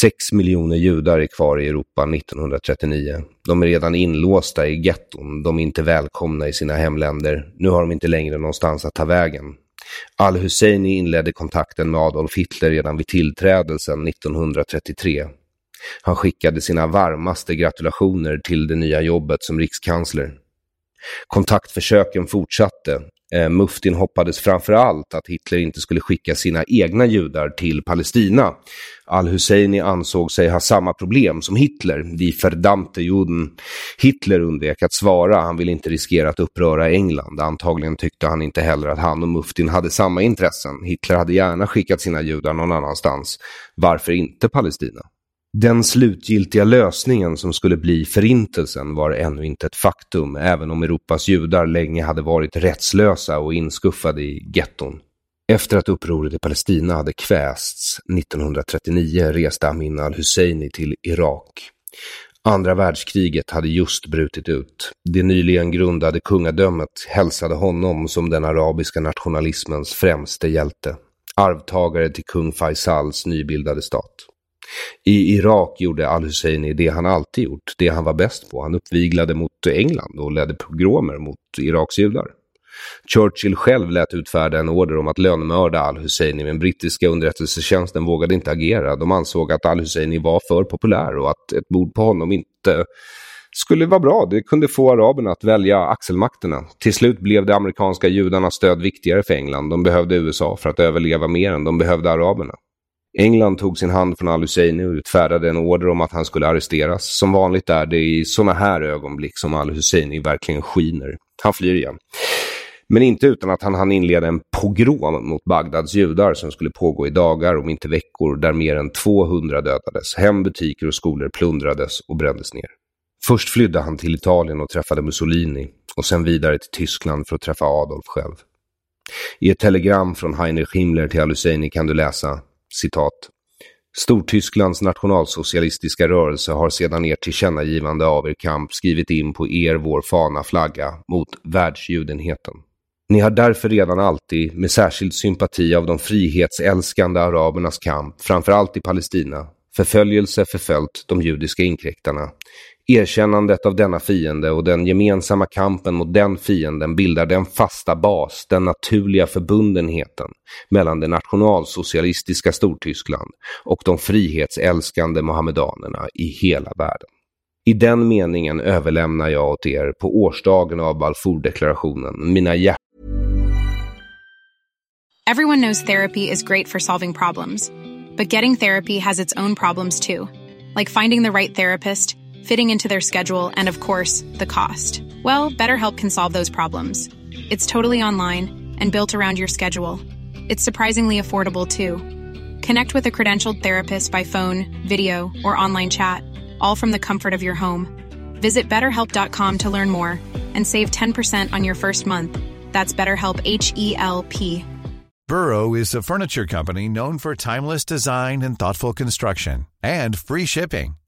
Sex miljoner judar är kvar i Europa 1939. De är redan inlåsta i getton, de är inte välkomna i sina hemländer. Nu har de inte längre någonstans att ta vägen. Al-Husseini inledde kontakten med Adolf Hitler redan vid tillträdelsen 1933. Han skickade sina varmaste gratulationer till det nya jobbet som rikskansler. Kontaktförsöken fortsatte. Eh, Muftin hoppades framför allt att Hitler inte skulle skicka sina egna judar till Palestina. Al-Husseini ansåg sig ha samma problem som Hitler, die verdammte Juden. Hitler undvek att svara, han ville inte riskera att uppröra England. Antagligen tyckte han inte heller att han och Muftin hade samma intressen. Hitler hade gärna skickat sina judar någon annanstans. Varför inte Palestina? Den slutgiltiga lösningen som skulle bli förintelsen var ännu inte ett faktum, även om Europas judar länge hade varit rättslösa och inskuffade i getton. Efter att upproret i Palestina hade kvästs 1939 reste Amin al-Husseini till Irak. Andra världskriget hade just brutit ut. Det nyligen grundade kungadömet hälsade honom som den arabiska nationalismens främste hjälte. Arvtagare till kung Faisals nybildade stat. I Irak gjorde al-Husseini det han alltid gjort, det han var bäst på. Han uppviglade mot England och ledde pogromer mot Iraks judar. Churchill själv lät utfärda en order om att lönnmörda al-Husseini, men brittiska underrättelsetjänsten vågade inte agera. De ansåg att al-Husseini var för populär och att ett mord på honom inte skulle vara bra. Det kunde få araberna att välja axelmakterna. Till slut blev de amerikanska judarnas stöd viktigare för England. De behövde USA för att överleva mer än de behövde araberna. England tog sin hand från al-Husseini och utfärdade en order om att han skulle arresteras. Som vanligt är det i sådana här ögonblick som al-Husseini verkligen skiner. Han flyr igen. Men inte utan att han hann inleda en pogrom mot Bagdads judar som skulle pågå i dagar, om inte veckor, där mer än 200 dödades. Hem, butiker och skolor plundrades och brändes ner. Först flydde han till Italien och träffade Mussolini och sen vidare till Tyskland för att träffa Adolf själv. I ett telegram från Heinrich Himmler till al-Husseini kan du läsa, citat, Stortysklands nationalsocialistiska rörelse har sedan ert tillkännagivande av er kamp skrivit in på er vår fana flagga mot världsjudenheten. Ni har därför redan alltid, med särskild sympati av de frihetsälskande arabernas kamp, framförallt i Palestina, förföljelse förföljt de judiska inkräktarna. Erkännandet av denna fiende och den gemensamma kampen mot den fienden bildar den fasta bas, den naturliga förbundenheten mellan det nationalsocialistiska Stortyskland och de frihetsälskande mohammedanerna i hela världen. I den meningen överlämnar jag åt er på årsdagen av Balfourdeklarationen mina hjärtan Everyone knows therapy is great for solving problems, but getting therapy has its own problems too, like finding the right therapist, fitting into their schedule, and of course, the cost. Well, BetterHelp can solve those problems. It's totally online and built around your schedule. It's surprisingly affordable too. Connect with a credentialed therapist by phone, video, or online chat, all from the comfort of your home. Visit betterhelp.com to learn more and save 10% on your first month. That's BetterHelp H E L P. Burrow is a furniture company known for timeless design and thoughtful construction and free shipping,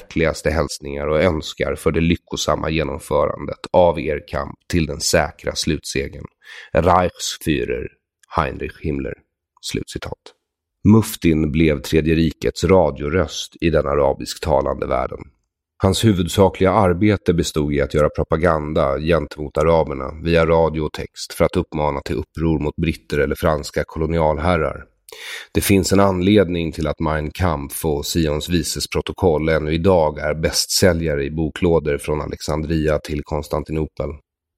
Hjärtligaste hälsningar och önskar för det lyckosamma genomförandet av er kamp till den säkra slutsegern. Reichsführer Heinrich Himmler. Slutcitat. Muftin blev Tredje rikets radioröst i den arabisktalande världen. Hans huvudsakliga arbete bestod i att göra propaganda gentemot araberna via radio och text för att uppmana till uppror mot britter eller franska kolonialherrar. Det finns en anledning till att Mein Kampf och Sions vises protokoll ännu idag är bästsäljare i boklådor från Alexandria till Konstantinopel.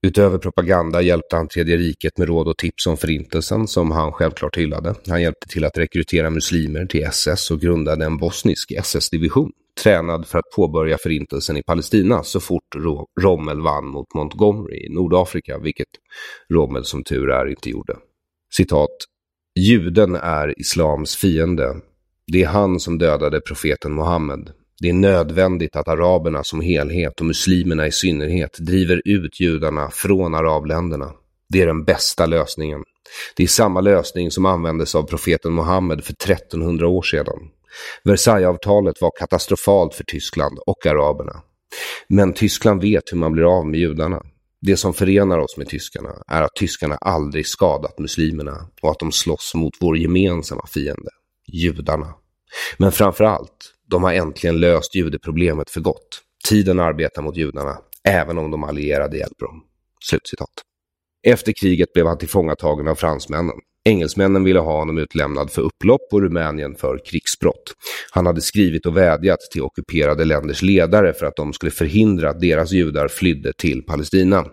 Utöver propaganda hjälpte han Tredje riket med råd och tips om förintelsen som han självklart hyllade. Han hjälpte till att rekrytera muslimer till SS och grundade en bosnisk SS-division tränad för att påbörja förintelsen i Palestina så fort Rommel vann mot Montgomery i Nordafrika, vilket Rommel som tur är inte gjorde. Citat. Juden är islams fiende. Det är han som dödade profeten Muhammed. Det är nödvändigt att araberna som helhet och muslimerna i synnerhet driver ut judarna från arabländerna. Det är den bästa lösningen. Det är samma lösning som användes av profeten Muhammed för 1300 år sedan. Versaillesavtalet var katastrofalt för Tyskland och araberna. Men Tyskland vet hur man blir av med judarna. Det som förenar oss med tyskarna är att tyskarna aldrig skadat muslimerna och att de slåss mot vår gemensamma fiende, judarna. Men framför allt, de har äntligen löst judeproblemet för gott. Tiden arbetar mot judarna, även om de allierade hjälper dem. Slutcitat. Efter kriget blev han tillfångatagen av fransmännen. Engelsmännen ville ha honom utlämnad för upplopp och Rumänien för krigsbrott. Han hade skrivit och vädjat till ockuperade länders ledare för att de skulle förhindra att deras judar flydde till Palestina.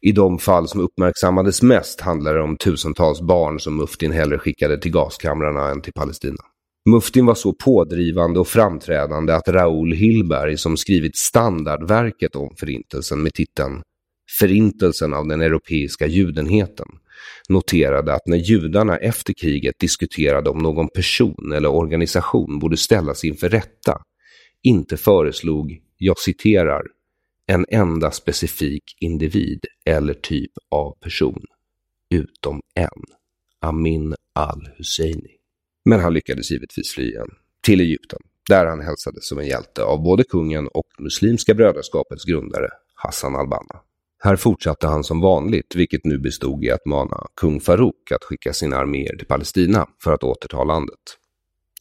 I de fall som uppmärksammades mest handlade det om tusentals barn som Muftin hellre skickade till gaskamrarna än till Palestina. Muftin var så pådrivande och framträdande att Raoul Hilberg som skrivit standardverket om förintelsen med titeln Förintelsen av den europeiska judenheten noterade att när judarna efter kriget diskuterade om någon person eller organisation borde ställas inför rätta, inte föreslog, jag citerar, en enda specifik individ eller typ av person, utom en, Amin al-Husseini. Men han lyckades givetvis fly igen, till Egypten, där han hälsades som en hjälte av både kungen och Muslimska brödraskapets grundare, Hassan al-Banna. Här fortsatte han som vanligt, vilket nu bestod i att mana kung Farouk att skicka sina arméer till Palestina för att återta landet.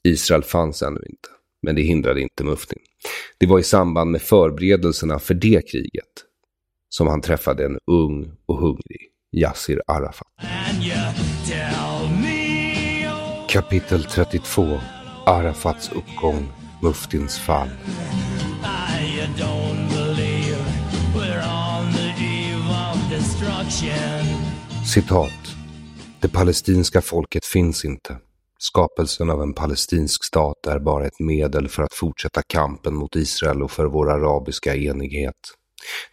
Israel fanns ännu inte, men det hindrade inte Muftin. Det var i samband med förberedelserna för det kriget som han träffade en ung och hungrig Yassir Arafat. Kapitel 32 Arafats uppgång, Muftins fall. Citat. Det palestinska folket finns inte. Skapelsen av en palestinsk stat är bara ett medel för att fortsätta kampen mot Israel och för vår arabiska enighet.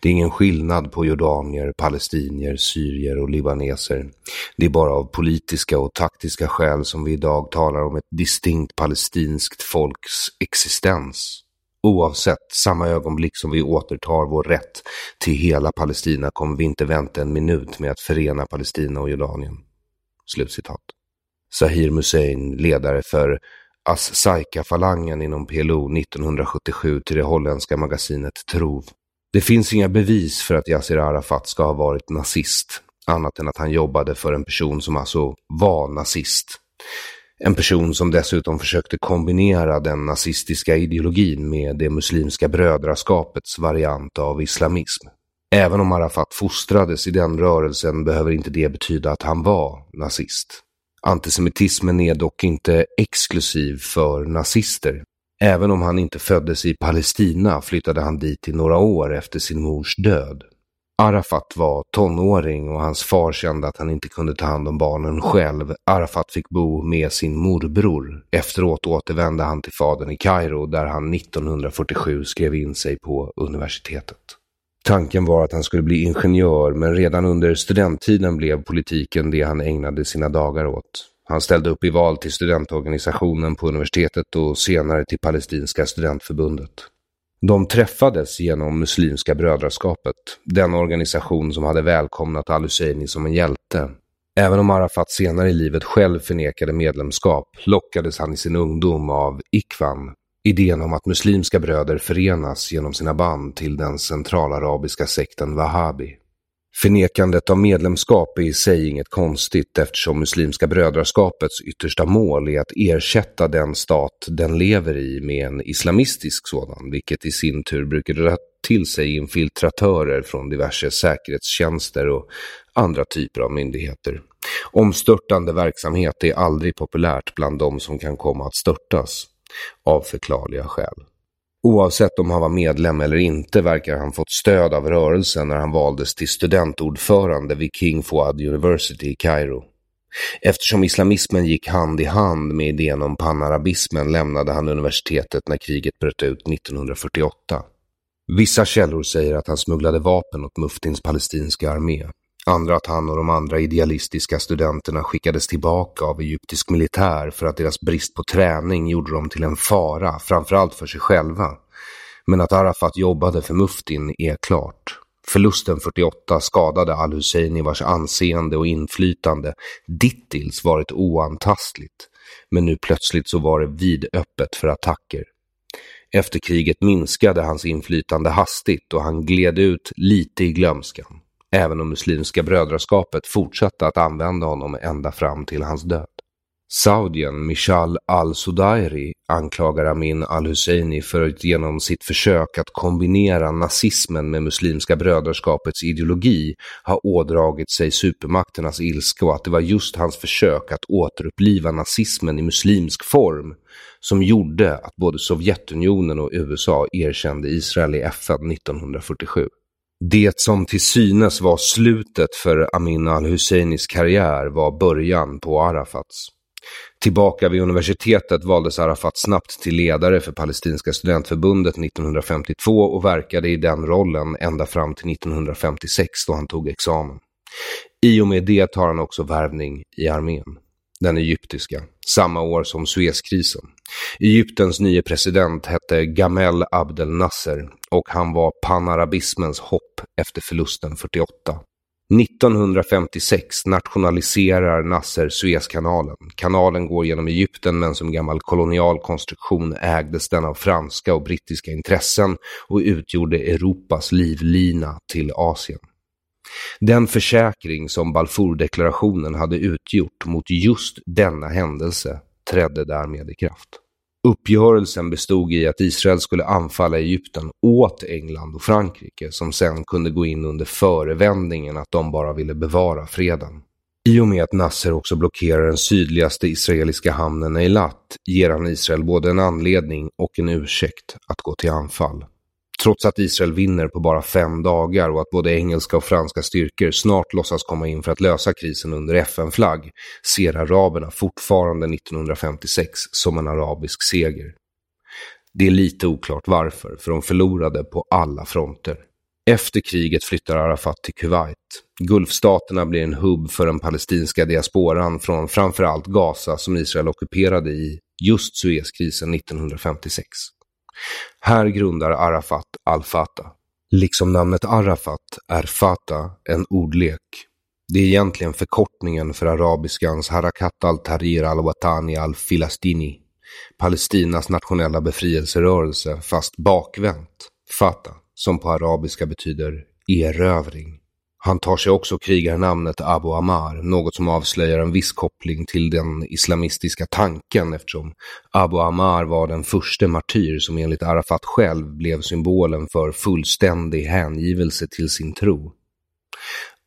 Det är ingen skillnad på jordanier, palestinier, syrier och libaneser. Det är bara av politiska och taktiska skäl som vi idag talar om ett distinkt palestinskt folks existens. Oavsett, samma ögonblick som vi återtar vår rätt till hela Palestina kommer vi inte vänta en minut med att förena Palestina och Jordanien. Slutcitat. Sahir Hussein, ledare för As-Saika-falangen inom PLO 1977 till det holländska magasinet Trov. Det finns inga bevis för att Yasser Arafat ska ha varit nazist, annat än att han jobbade för en person som alltså var nazist. En person som dessutom försökte kombinera den nazistiska ideologin med det muslimska brödraskapets variant av islamism. Även om Arafat fostrades i den rörelsen behöver inte det betyda att han var nazist. Antisemitismen är dock inte exklusiv för nazister. Även om han inte föddes i Palestina flyttade han dit i några år efter sin mors död. Arafat var tonåring och hans far kände att han inte kunde ta hand om barnen själv. Arafat fick bo med sin morbror. Efteråt återvände han till fadern i Kairo där han 1947 skrev in sig på universitetet. Tanken var att han skulle bli ingenjör men redan under studenttiden blev politiken det han ägnade sina dagar åt. Han ställde upp i val till studentorganisationen på universitetet och senare till Palestinska studentförbundet. De träffades genom Muslimska brödraskapet, den organisation som hade välkomnat al-Husseini som en hjälte. Även om Arafat senare i livet själv förnekade medlemskap lockades han i sin ungdom av Ikvan, idén om att muslimska bröder förenas genom sina band till den centralarabiska sekten Wahhabi. Förnekandet av medlemskap är i sig inget konstigt eftersom Muslimska brödraskapets yttersta mål är att ersätta den stat den lever i med en islamistisk sådan, vilket i sin tur brukar dra till sig infiltratörer från diverse säkerhetstjänster och andra typer av myndigheter. Omstörtande verksamhet är aldrig populärt bland de som kan komma att störtas, av förklarliga skäl. Oavsett om han var medlem eller inte verkar han fått stöd av rörelsen när han valdes till studentordförande vid King Fouad University i Kairo. Eftersom islamismen gick hand i hand med idén om panarabismen lämnade han universitetet när kriget bröt ut 1948. Vissa källor säger att han smugglade vapen åt muftins palestinska armé. Andra att han och de andra idealistiska studenterna skickades tillbaka av egyptisk militär för att deras brist på träning gjorde dem till en fara, framförallt för sig själva. Men att Arafat jobbade för muftin är klart. Förlusten 48 skadade al-Husseini vars anseende och inflytande dittills varit oantastligt. Men nu plötsligt så var det vidöppet för attacker. Efter kriget minskade hans inflytande hastigt och han gled ut lite i glömskan även om Muslimska brödraskapet fortsatte att använda honom ända fram till hans död. Saudien Mishal al-Sudairi anklagar Amin al-Husseini för att genom sitt försök att kombinera nazismen med Muslimska brödraskapets ideologi ha ådragit sig supermakternas ilska och att det var just hans försök att återuppliva nazismen i muslimsk form som gjorde att både Sovjetunionen och USA erkände Israel i FN 1947. Det som till synes var slutet för Amin al-Husseinis karriär var början på Arafats. Tillbaka vid universitetet valdes Arafat snabbt till ledare för Palestinska studentförbundet 1952 och verkade i den rollen ända fram till 1956 då han tog examen. I och med det tar han också värvning i armén den egyptiska, samma år som Suezkrisen. Egyptens nye president hette Gamel Abdel Nasser och han var panarabismens hopp efter förlusten 48. 1956 nationaliserar Nasser Suezkanalen. Kanalen går genom Egypten men som gammal kolonial konstruktion ägdes den av franska och brittiska intressen och utgjorde Europas livlina till Asien. Den försäkring som Balfourdeklarationen hade utgjort mot just denna händelse trädde därmed i kraft. Uppgörelsen bestod i att Israel skulle anfalla Egypten åt England och Frankrike som sen kunde gå in under förevändningen att de bara ville bevara freden. I och med att Nasser också blockerar den sydligaste israeliska hamnen Eilat ger han Israel både en anledning och en ursäkt att gå till anfall. Trots att Israel vinner på bara fem dagar och att både engelska och franska styrkor snart låtsas komma in för att lösa krisen under FN-flagg ser araberna fortfarande 1956 som en arabisk seger. Det är lite oklart varför, för de förlorade på alla fronter. Efter kriget flyttar Arafat till Kuwait. Gulfstaterna blir en hubb för den palestinska diasporan från framförallt Gaza som Israel ockuperade i just Suezkrisen 1956. Här grundar Arafat al-Fatah. Liksom namnet Arafat är Fatah en ordlek. Det är egentligen förkortningen för arabiskans Harakat al-Tahrir al-Watani al-Filastini, Palestinas nationella befrielserörelse, fast bakvänt. Fatah, som på arabiska betyder erövring. Han tar sig också krigarnamnet Abu Ammar, något som avslöjar en viss koppling till den islamistiska tanken eftersom Abu Ammar var den första martyr som enligt Arafat själv blev symbolen för fullständig hängivelse till sin tro.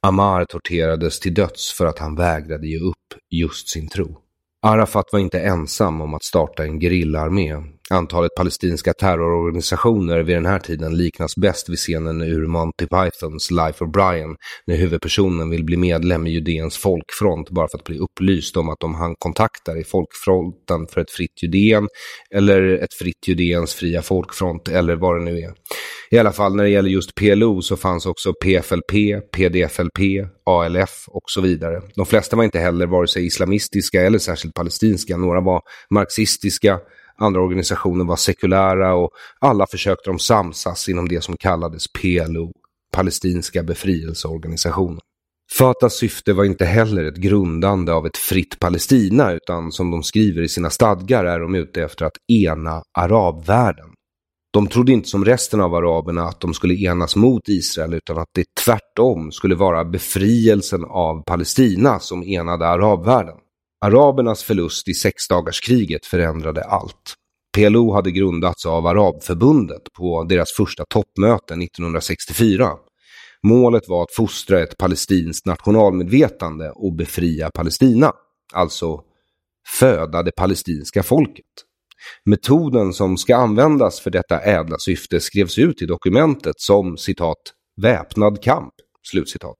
Ammar torterades till döds för att han vägrade ge upp just sin tro. Arafat var inte ensam om att starta en gerillaarmé. Antalet palestinska terrororganisationer vid den här tiden liknas bäst vid scenen ur Monty Pythons Life of Brian när huvudpersonen vill bli medlem i Judeens folkfront bara för att bli upplyst om att om han kontaktar i folkfronten för ett fritt Judeen eller ett fritt Judeens fria folkfront eller vad det nu är. I alla fall när det gäller just PLO så fanns också PFLP, PDFLP, ALF och så vidare. De flesta var inte heller vare sig islamistiska eller särskilt palestinska. Några var marxistiska, andra organisationer var sekulära och alla försökte de samsas inom det som kallades PLO, palestinska befrielseorganisationen. Fatahs syfte var inte heller ett grundande av ett fritt Palestina utan som de skriver i sina stadgar är de ute efter att ena arabvärlden. De trodde inte som resten av araberna att de skulle enas mot Israel utan att det tvärtom skulle vara befrielsen av Palestina som enade arabvärlden. Arabernas förlust i sexdagarskriget förändrade allt. PLO hade grundats av Arabförbundet på deras första toppmöte 1964. Målet var att fostra ett palestinskt nationalmedvetande och befria Palestina, alltså föda det palestinska folket. Metoden som ska användas för detta ädla syfte skrevs ut i dokumentet som citat väpnad kamp. Slutcitat.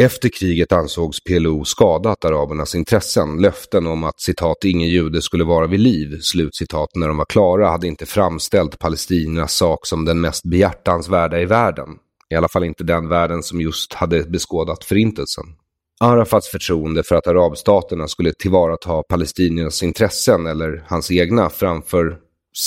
Efter kriget ansågs PLO skadat arabernas intressen. Löften om att citat ingen jude skulle vara vid liv, slutcitat, när de var klara hade inte framställt palestiniernas sak som den mest behjärtansvärda i världen. I alla fall inte den världen som just hade beskådat förintelsen. Arafats förtroende för att arabstaterna skulle tillvarata palestiniernas intressen eller hans egna framför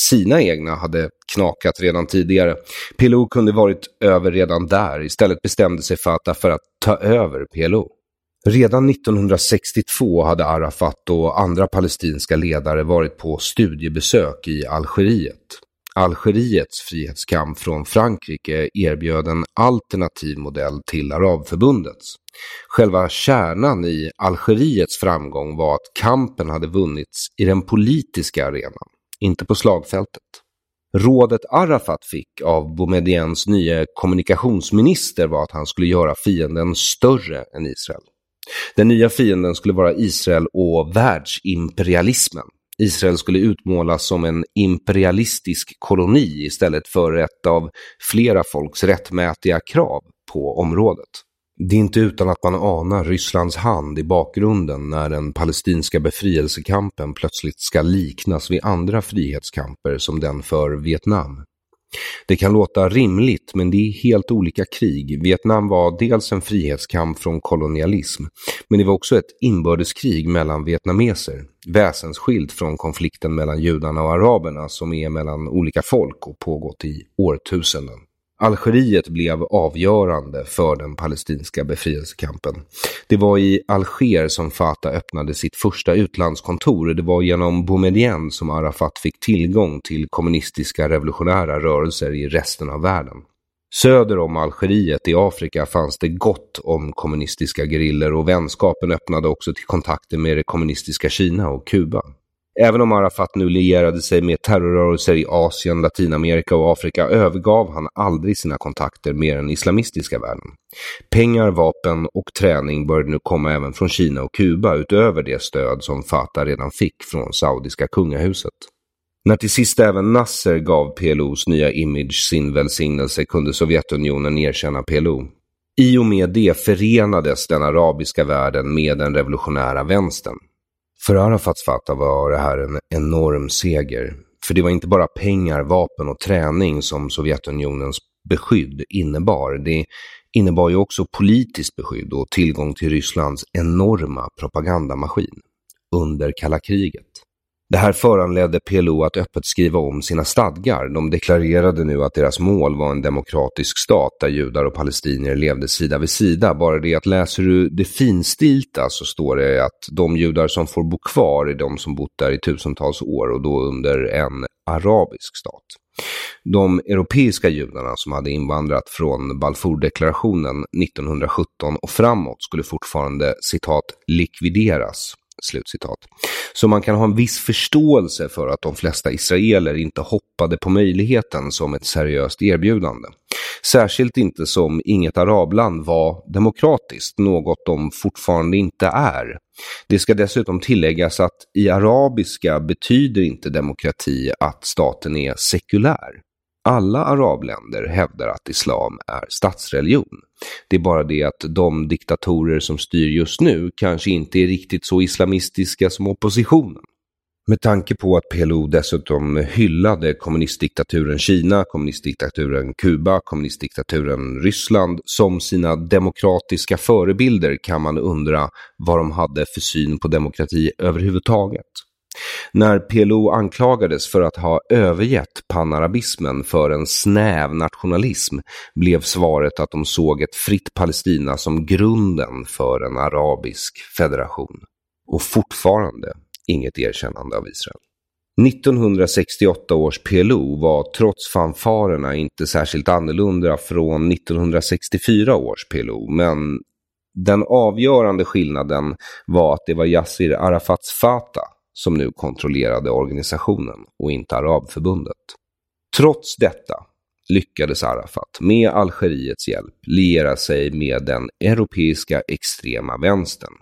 sina egna hade knakat redan tidigare. PLO kunde varit över redan där. Istället bestämde sig Fatah för att ta över PLO. Redan 1962 hade Arafat och andra palestinska ledare varit på studiebesök i Algeriet. Algeriets frihetskamp från Frankrike erbjöd en alternativ modell till Arabförbundets. Själva kärnan i Algeriets framgång var att kampen hade vunnits i den politiska arenan, inte på slagfältet. Rådet Arafat fick av Boumediens nya kommunikationsminister var att han skulle göra fienden större än Israel. Den nya fienden skulle vara Israel och världsimperialismen. Israel skulle utmålas som en imperialistisk koloni istället för ett av flera folks rättmätiga krav på området. Det är inte utan att man anar Rysslands hand i bakgrunden när den palestinska befrielsekampen plötsligt ska liknas vid andra frihetskamper som den för Vietnam. Det kan låta rimligt men det är helt olika krig. Vietnam var dels en frihetskamp från kolonialism men det var också ett inbördeskrig mellan vietnameser, väsensskilt från konflikten mellan judarna och araberna som är mellan olika folk och pågått i årtusenden. Algeriet blev avgörande för den palestinska befrielsekampen. Det var i Alger som Fatah öppnade sitt första utlandskontor. Det var genom Boumedienne som Arafat fick tillgång till kommunistiska revolutionära rörelser i resten av världen. Söder om Algeriet i Afrika fanns det gott om kommunistiska gerillor och vänskapen öppnade också till kontakter med det kommunistiska Kina och Kuba. Även om Arafat nu lierade sig med terrorrörelser i Asien, Latinamerika och Afrika övergav han aldrig sina kontakter med den islamistiska världen. Pengar, vapen och träning började nu komma även från Kina och Kuba utöver det stöd som Fatah redan fick från saudiska kungahuset. När till sist även Nasser gav PLOs nya image sin välsignelse kunde Sovjetunionen erkänna PLO. I och med det förenades den arabiska världen med den revolutionära vänstern. För Arafats Fatah var det här en enorm seger. För det var inte bara pengar, vapen och träning som Sovjetunionens beskydd innebar. Det innebar ju också politiskt beskydd och tillgång till Rysslands enorma propagandamaskin under kalla kriget. Det här föranledde PLO att öppet skriva om sina stadgar. De deklarerade nu att deras mål var en demokratisk stat där judar och palestinier levde sida vid sida. Bara det att läser du det finstilta så står det att de judar som får bo kvar är de som bott där i tusentals år och då under en arabisk stat. De europeiska judarna som hade invandrat från Balfourdeklarationen 1917 och framåt skulle fortfarande citat likvideras Slutcitat. Så man kan ha en viss förståelse för att de flesta israeler inte hoppade på möjligheten som ett seriöst erbjudande. Särskilt inte som inget arabland var demokratiskt, något de fortfarande inte är. Det ska dessutom tilläggas att i arabiska betyder inte demokrati att staten är sekulär. Alla arabländer hävdar att islam är statsreligion. Det är bara det att de diktatorer som styr just nu kanske inte är riktigt så islamistiska som oppositionen. Med tanke på att PLO dessutom hyllade kommunistdiktaturen Kina, kommunistdiktaturen Kuba, kommunistdiktaturen Ryssland som sina demokratiska förebilder kan man undra vad de hade för syn på demokrati överhuvudtaget. När PLO anklagades för att ha övergett panarabismen för en snäv nationalism blev svaret att de såg ett fritt Palestina som grunden för en arabisk federation. Och fortfarande inget erkännande av Israel. 1968 års PLO var trots fanfarerna inte särskilt annorlunda från 1964 års PLO, men den avgörande skillnaden var att det var Yassir Arafats Fatah som nu kontrollerade organisationen och inte Arabförbundet. Trots detta lyckades Arafat med Algeriets hjälp liera sig med den europeiska extrema vänstern.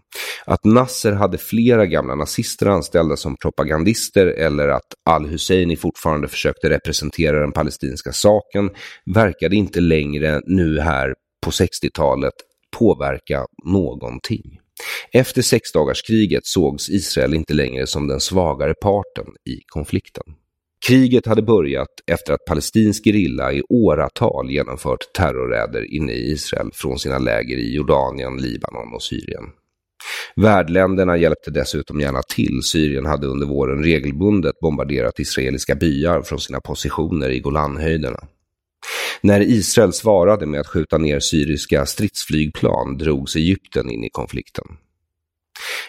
Att Nasser hade flera gamla nazister anställda som propagandister eller att al-Husseini fortfarande försökte representera den palestinska saken verkade inte längre nu här på 60-talet påverka någonting. Efter sexdagarskriget sågs Israel inte längre som den svagare parten i konflikten. Kriget hade börjat efter att palestinsk gerilla i åratal genomfört terrorräder inne i Israel från sina läger i Jordanien, Libanon och Syrien. Värdländerna hjälpte dessutom gärna till. Syrien hade under våren regelbundet bombarderat israeliska byar från sina positioner i Golanhöjderna. När Israel svarade med att skjuta ner syriska stridsflygplan drogs Egypten in i konflikten.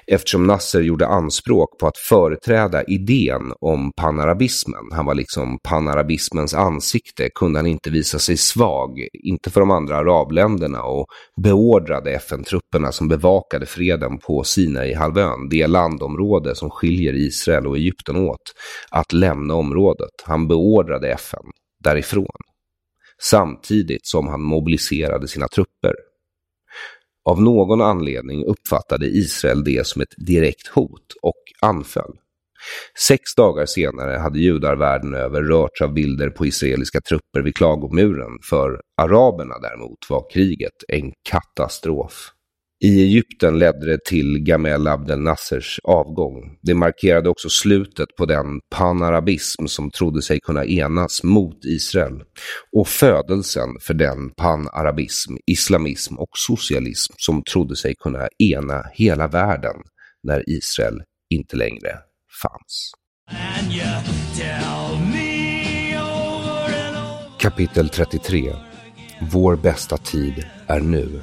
Eftersom Nasser gjorde anspråk på att företräda idén om panarabismen, han var liksom panarabismens ansikte, kunde han inte visa sig svag, inte för de andra arabländerna och beordrade FN-trupperna som bevakade freden på Sinaihalvön, det landområde som skiljer Israel och Egypten åt, att lämna området. Han beordrade FN därifrån samtidigt som han mobiliserade sina trupper. Av någon anledning uppfattade Israel det som ett direkt hot och anföll. Sex dagar senare hade judar världen över rörts av bilder på israeliska trupper vid klagomuren. För araberna däremot var kriget en katastrof. I Egypten ledde det till Gamel Abdel Nassers avgång. Det markerade också slutet på den panarabism som trodde sig kunna enas mot Israel och födelsen för den panarabism, islamism och socialism som trodde sig kunna ena hela världen när Israel inte längre fanns. Kapitel 33 Vår bästa tid är nu.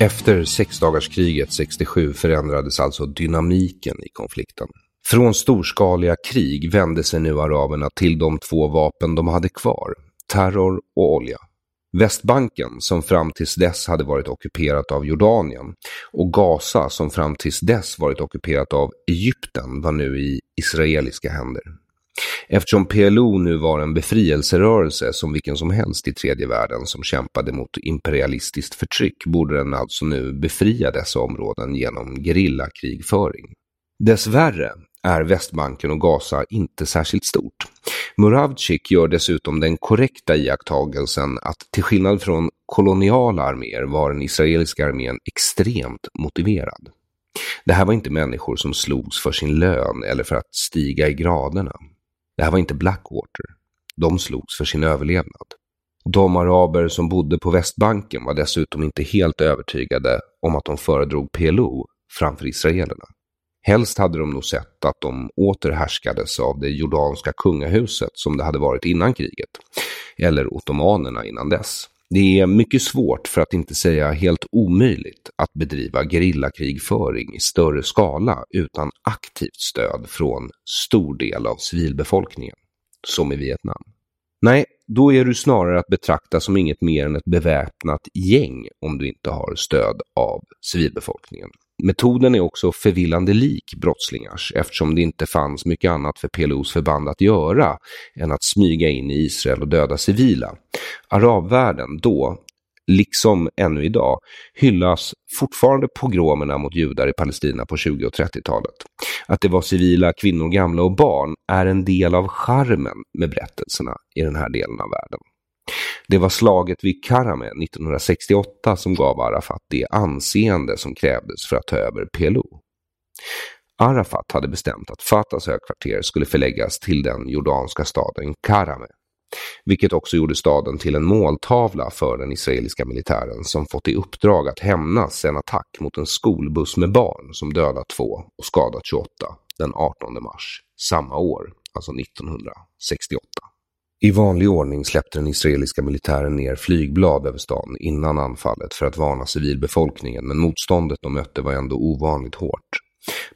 Efter sexdagarskriget 67 förändrades alltså dynamiken i konflikten. Från storskaliga krig vände sig nu araberna till de två vapen de hade kvar, terror och olja. Västbanken, som fram tills dess hade varit ockuperat av Jordanien, och Gaza, som fram tills dess varit ockuperat av Egypten, var nu i israeliska händer. Eftersom PLO nu var en befrielserörelse som vilken som helst i tredje världen som kämpade mot imperialistiskt förtryck borde den alltså nu befria dessa områden genom gerillakrigföring. Dessvärre är Västbanken och Gaza inte särskilt stort. Muravcik gör dessutom den korrekta iakttagelsen att till skillnad från koloniala arméer var den israeliska armén extremt motiverad. Det här var inte människor som slogs för sin lön eller för att stiga i graderna. Det här var inte Blackwater. De slogs för sin överlevnad. De araber som bodde på Västbanken var dessutom inte helt övertygade om att de föredrog PLO framför israelerna. Helst hade de nog sett att de åter härskades av det jordanska kungahuset som det hade varit innan kriget, eller ottomanerna innan dess. Det är mycket svårt, för att inte säga helt omöjligt, att bedriva gerillakrigföring i större skala utan aktivt stöd från stor del av civilbefolkningen, som i Vietnam. Nej, då är du snarare att betrakta som inget mer än ett beväpnat gäng om du inte har stöd av civilbefolkningen. Metoden är också förvillande lik brottslingars eftersom det inte fanns mycket annat för PLOs förband att göra än att smyga in i Israel och döda civila. Arabvärlden då, liksom ännu idag, hyllas fortfarande pogromerna mot judar i Palestina på 20 och 30-talet. Att det var civila, kvinnor, gamla och barn är en del av charmen med berättelserna i den här delen av världen. Det var slaget vid Karame 1968 som gav Arafat det anseende som krävdes för att ta över PLO. Arafat hade bestämt att Fatahs högkvarter skulle förläggas till den jordanska staden Karame, vilket också gjorde staden till en måltavla för den israeliska militären som fått i uppdrag att hämnas en attack mot en skolbuss med barn som dödat två och skadat 28 den 18 mars samma år, alltså 1968. I vanlig ordning släppte den israeliska militären ner flygblad över stan innan anfallet för att varna civilbefolkningen, men motståndet de mötte var ändå ovanligt hårt.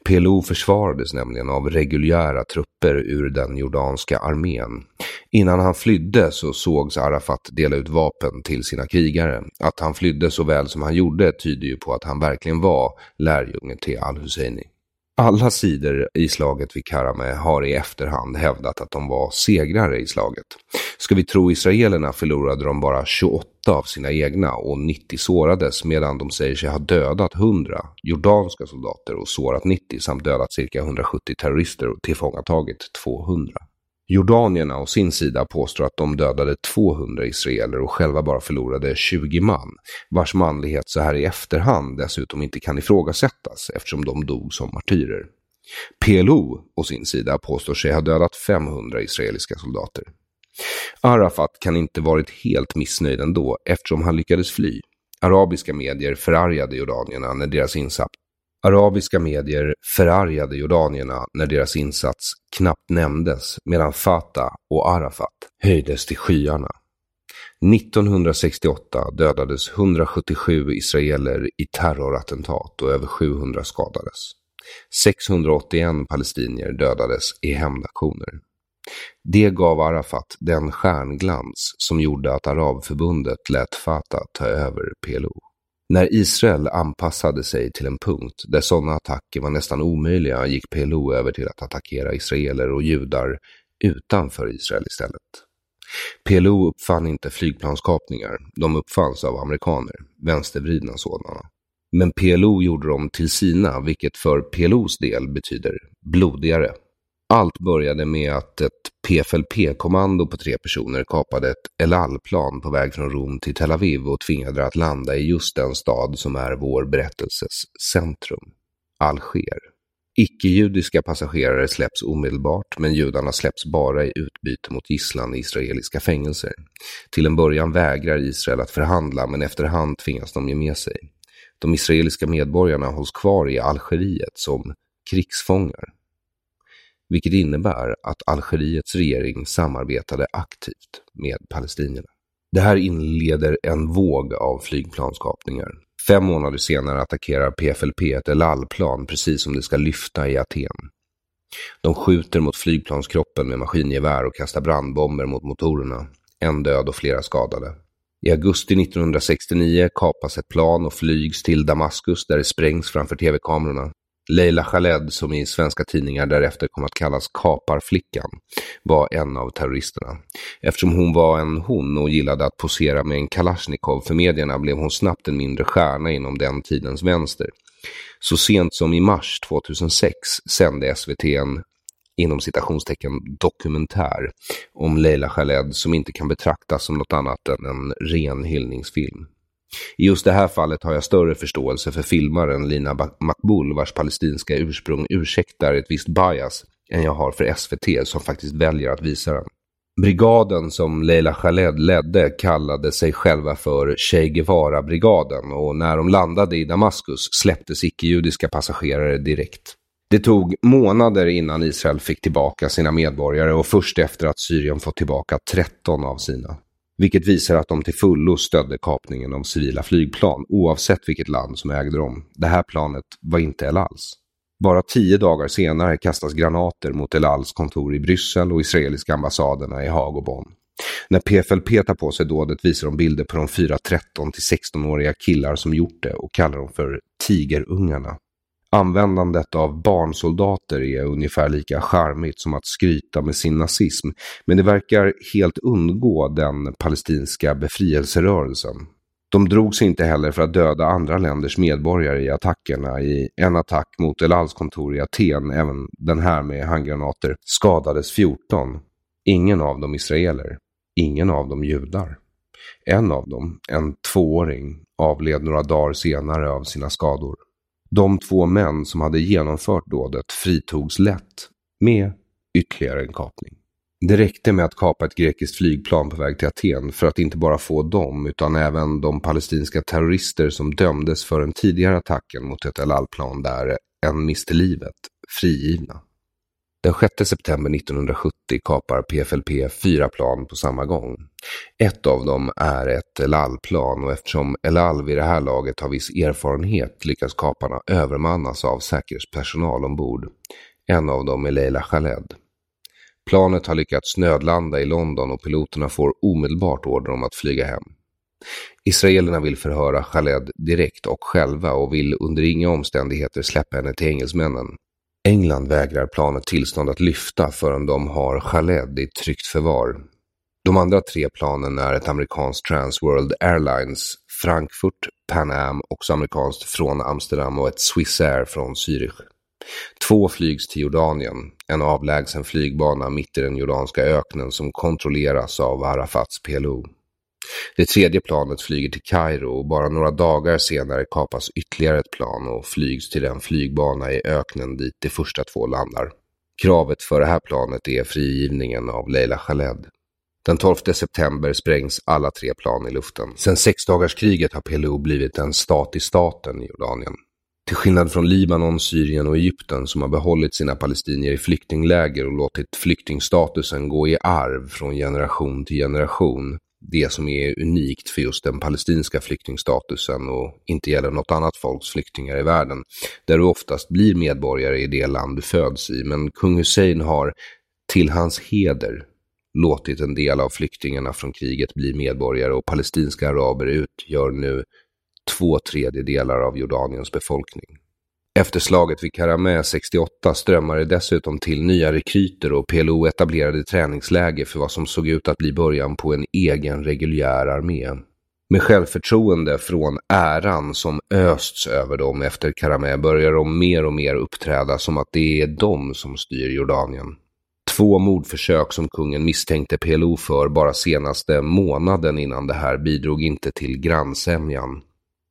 PLO försvarades nämligen av reguljära trupper ur den jordanska armén. Innan han flydde så sågs Arafat dela ut vapen till sina krigare. Att han flydde så väl som han gjorde tyder ju på att han verkligen var lärjunge till al-Husseini. Alla sidor i slaget vid Karame har i efterhand hävdat att de var segrare i slaget. Ska vi tro israelerna förlorade de bara 28 av sina egna och 90 sårades medan de säger sig ha dödat 100 jordanska soldater och sårat 90 samt dödat cirka 170 terrorister och tillfångatagit 200. Jordanierna å sin sida påstår att de dödade 200 israeler och själva bara förlorade 20 man, vars manlighet så här i efterhand dessutom inte kan ifrågasättas eftersom de dog som martyrer. PLO å sin sida påstår sig ha dödat 500 israeliska soldater. Arafat kan inte varit helt missnöjd ändå eftersom han lyckades fly. Arabiska medier förargade jordanierna när deras insats Arabiska medier förargade jordanierna när deras insats knappt nämndes medan Fatah och Arafat höjdes till skyarna. 1968 dödades 177 israeler i terrorattentat och över 700 skadades. 681 palestinier dödades i hämndaktioner. Det gav Arafat den stjärnglans som gjorde att Arabförbundet lät Fatah ta över PLO. När Israel anpassade sig till en punkt där sådana attacker var nästan omöjliga gick PLO över till att attackera israeler och judar utanför Israel istället. PLO uppfann inte flygplanskapningar, de uppfanns av amerikaner, vänstervridna sådana. Men PLO gjorde dem till sina, vilket för PLOs del betyder blodigare. Allt började med att ett PFLP-kommando på tre personer kapade ett El Al-plan på väg från Rom till Tel Aviv och tvingade att landa i just den stad som är vår berättelses centrum, Alger. Icke-judiska passagerare släpps omedelbart, men judarna släpps bara i utbyte mot gisslan i israeliska fängelser. Till en början vägrar Israel att förhandla, men efterhand tvingas de ge med sig. De israeliska medborgarna hålls kvar i Algeriet som krigsfångar vilket innebär att Algeriets regering samarbetade aktivt med palestinierna. Det här inleder en våg av flygplanskapningar. Fem månader senare attackerar PFLP ett El Al-plan precis som det ska lyfta i Aten. De skjuter mot flygplanskroppen med maskingevär och kastar brandbomber mot motorerna. En död och flera skadade. I augusti 1969 kapas ett plan och flygs till Damaskus där det sprängs framför tv-kamerorna. Leila Khaled, som i svenska tidningar därefter kom att kallas Kaparflickan, var en av terroristerna. Eftersom hon var en hon och gillade att posera med en Kalashnikov för medierna blev hon snabbt en mindre stjärna inom den tidens vänster. Så sent som i mars 2006 sände SVT en inom citationstecken dokumentär om Leila Khaled som inte kan betraktas som något annat än en ren hyllningsfilm. I just det här fallet har jag större förståelse för filmaren Lina Makbul vars palestinska ursprung ursäktar ett visst bias än jag har för SVT som faktiskt väljer att visa den. Brigaden som Leila Khaled ledde kallade sig själva för Che Guevara-brigaden och när de landade i Damaskus släpptes icke-judiska passagerare direkt. Det tog månader innan Israel fick tillbaka sina medborgare och först efter att Syrien fått tillbaka 13 av sina. Vilket visar att de till fullo stödde kapningen av civila flygplan oavsett vilket land som ägde dem. Det här planet var inte El Als. Bara tio dagar senare kastas granater mot El Als kontor i Bryssel och israeliska ambassaderna i Haag och Bonn. När PFLP tar på sig dådet visar de bilder på de fyra 13 till 16-åriga killar som gjort det och kallar dem för tigerungarna. Användandet av barnsoldater är ungefär lika charmigt som att skryta med sin nazism, men det verkar helt undgå den palestinska befrielserörelsen. De drog sig inte heller för att döda andra länders medborgare i attackerna. I en attack mot El Als kontor i Aten, även den här med handgranater, skadades 14. Ingen av dem israeler. Ingen av dem judar. En av dem, en tvååring, avled några dagar senare av sina skador. De två män som hade genomfört dådet fritogs lätt med ytterligare en kapning. Det räckte med att kapa ett grekiskt flygplan på väg till Aten för att inte bara få dem utan även de palestinska terrorister som dömdes för den tidigare attacken mot ett El Al-plan där en miste livet frigivna. Den 6 september 1970 kapar PFLP fyra plan på samma gång. Ett av dem är ett El Al-plan och eftersom El Al vid det här laget har viss erfarenhet lyckas kaparna övermannas av säkerhetspersonal ombord. En av dem är Leila Khaled. Planet har lyckats nödlanda i London och piloterna får omedelbart order om att flyga hem. Israelerna vill förhöra Khaled direkt och själva och vill under inga omständigheter släppa henne till engelsmännen. England vägrar planet tillstånd att lyfta förrän de har Khaled i tryggt förvar. De andra tre planen är ett amerikanskt Transworld Airlines, Frankfurt, Pan Am, också amerikanskt från Amsterdam och ett Swissair från Zürich. Två flygs till Jordanien, en avlägsen flygbana mitt i den jordanska öknen som kontrolleras av Arafats PLO. Det tredje planet flyger till Kairo och bara några dagar senare kapas ytterligare ett plan och flygs till den flygbana i öknen dit de första två landar. Kravet för det här planet är frigivningen av Leila Khaled. Den 12 september sprängs alla tre plan i luften. Sedan sexdagarskriget har PLO blivit en stat i staten i Jordanien. Till skillnad från Libanon, Syrien och Egypten som har behållit sina palestinier i flyktingläger och låtit flyktingstatusen gå i arv från generation till generation det som är unikt för just den palestinska flyktingstatusen och inte gäller något annat folks flyktingar i världen, där du oftast blir medborgare i det land du föds i. Men kung Hussein har, till hans heder, låtit en del av flyktingarna från kriget bli medborgare och palestinska araber utgör nu två tredjedelar av Jordaniens befolkning. Efter slaget vid Karameh 68 strömmade dessutom till nya rekryter och PLO etablerade träningsläger för vad som såg ut att bli början på en egen reguljär armé. Med självförtroende från äran som östs över dem efter Karameh börjar de mer och mer uppträda som att det är de som styr Jordanien. Två mordförsök som kungen misstänkte PLO för bara senaste månaden innan det här bidrog inte till grannsämjan.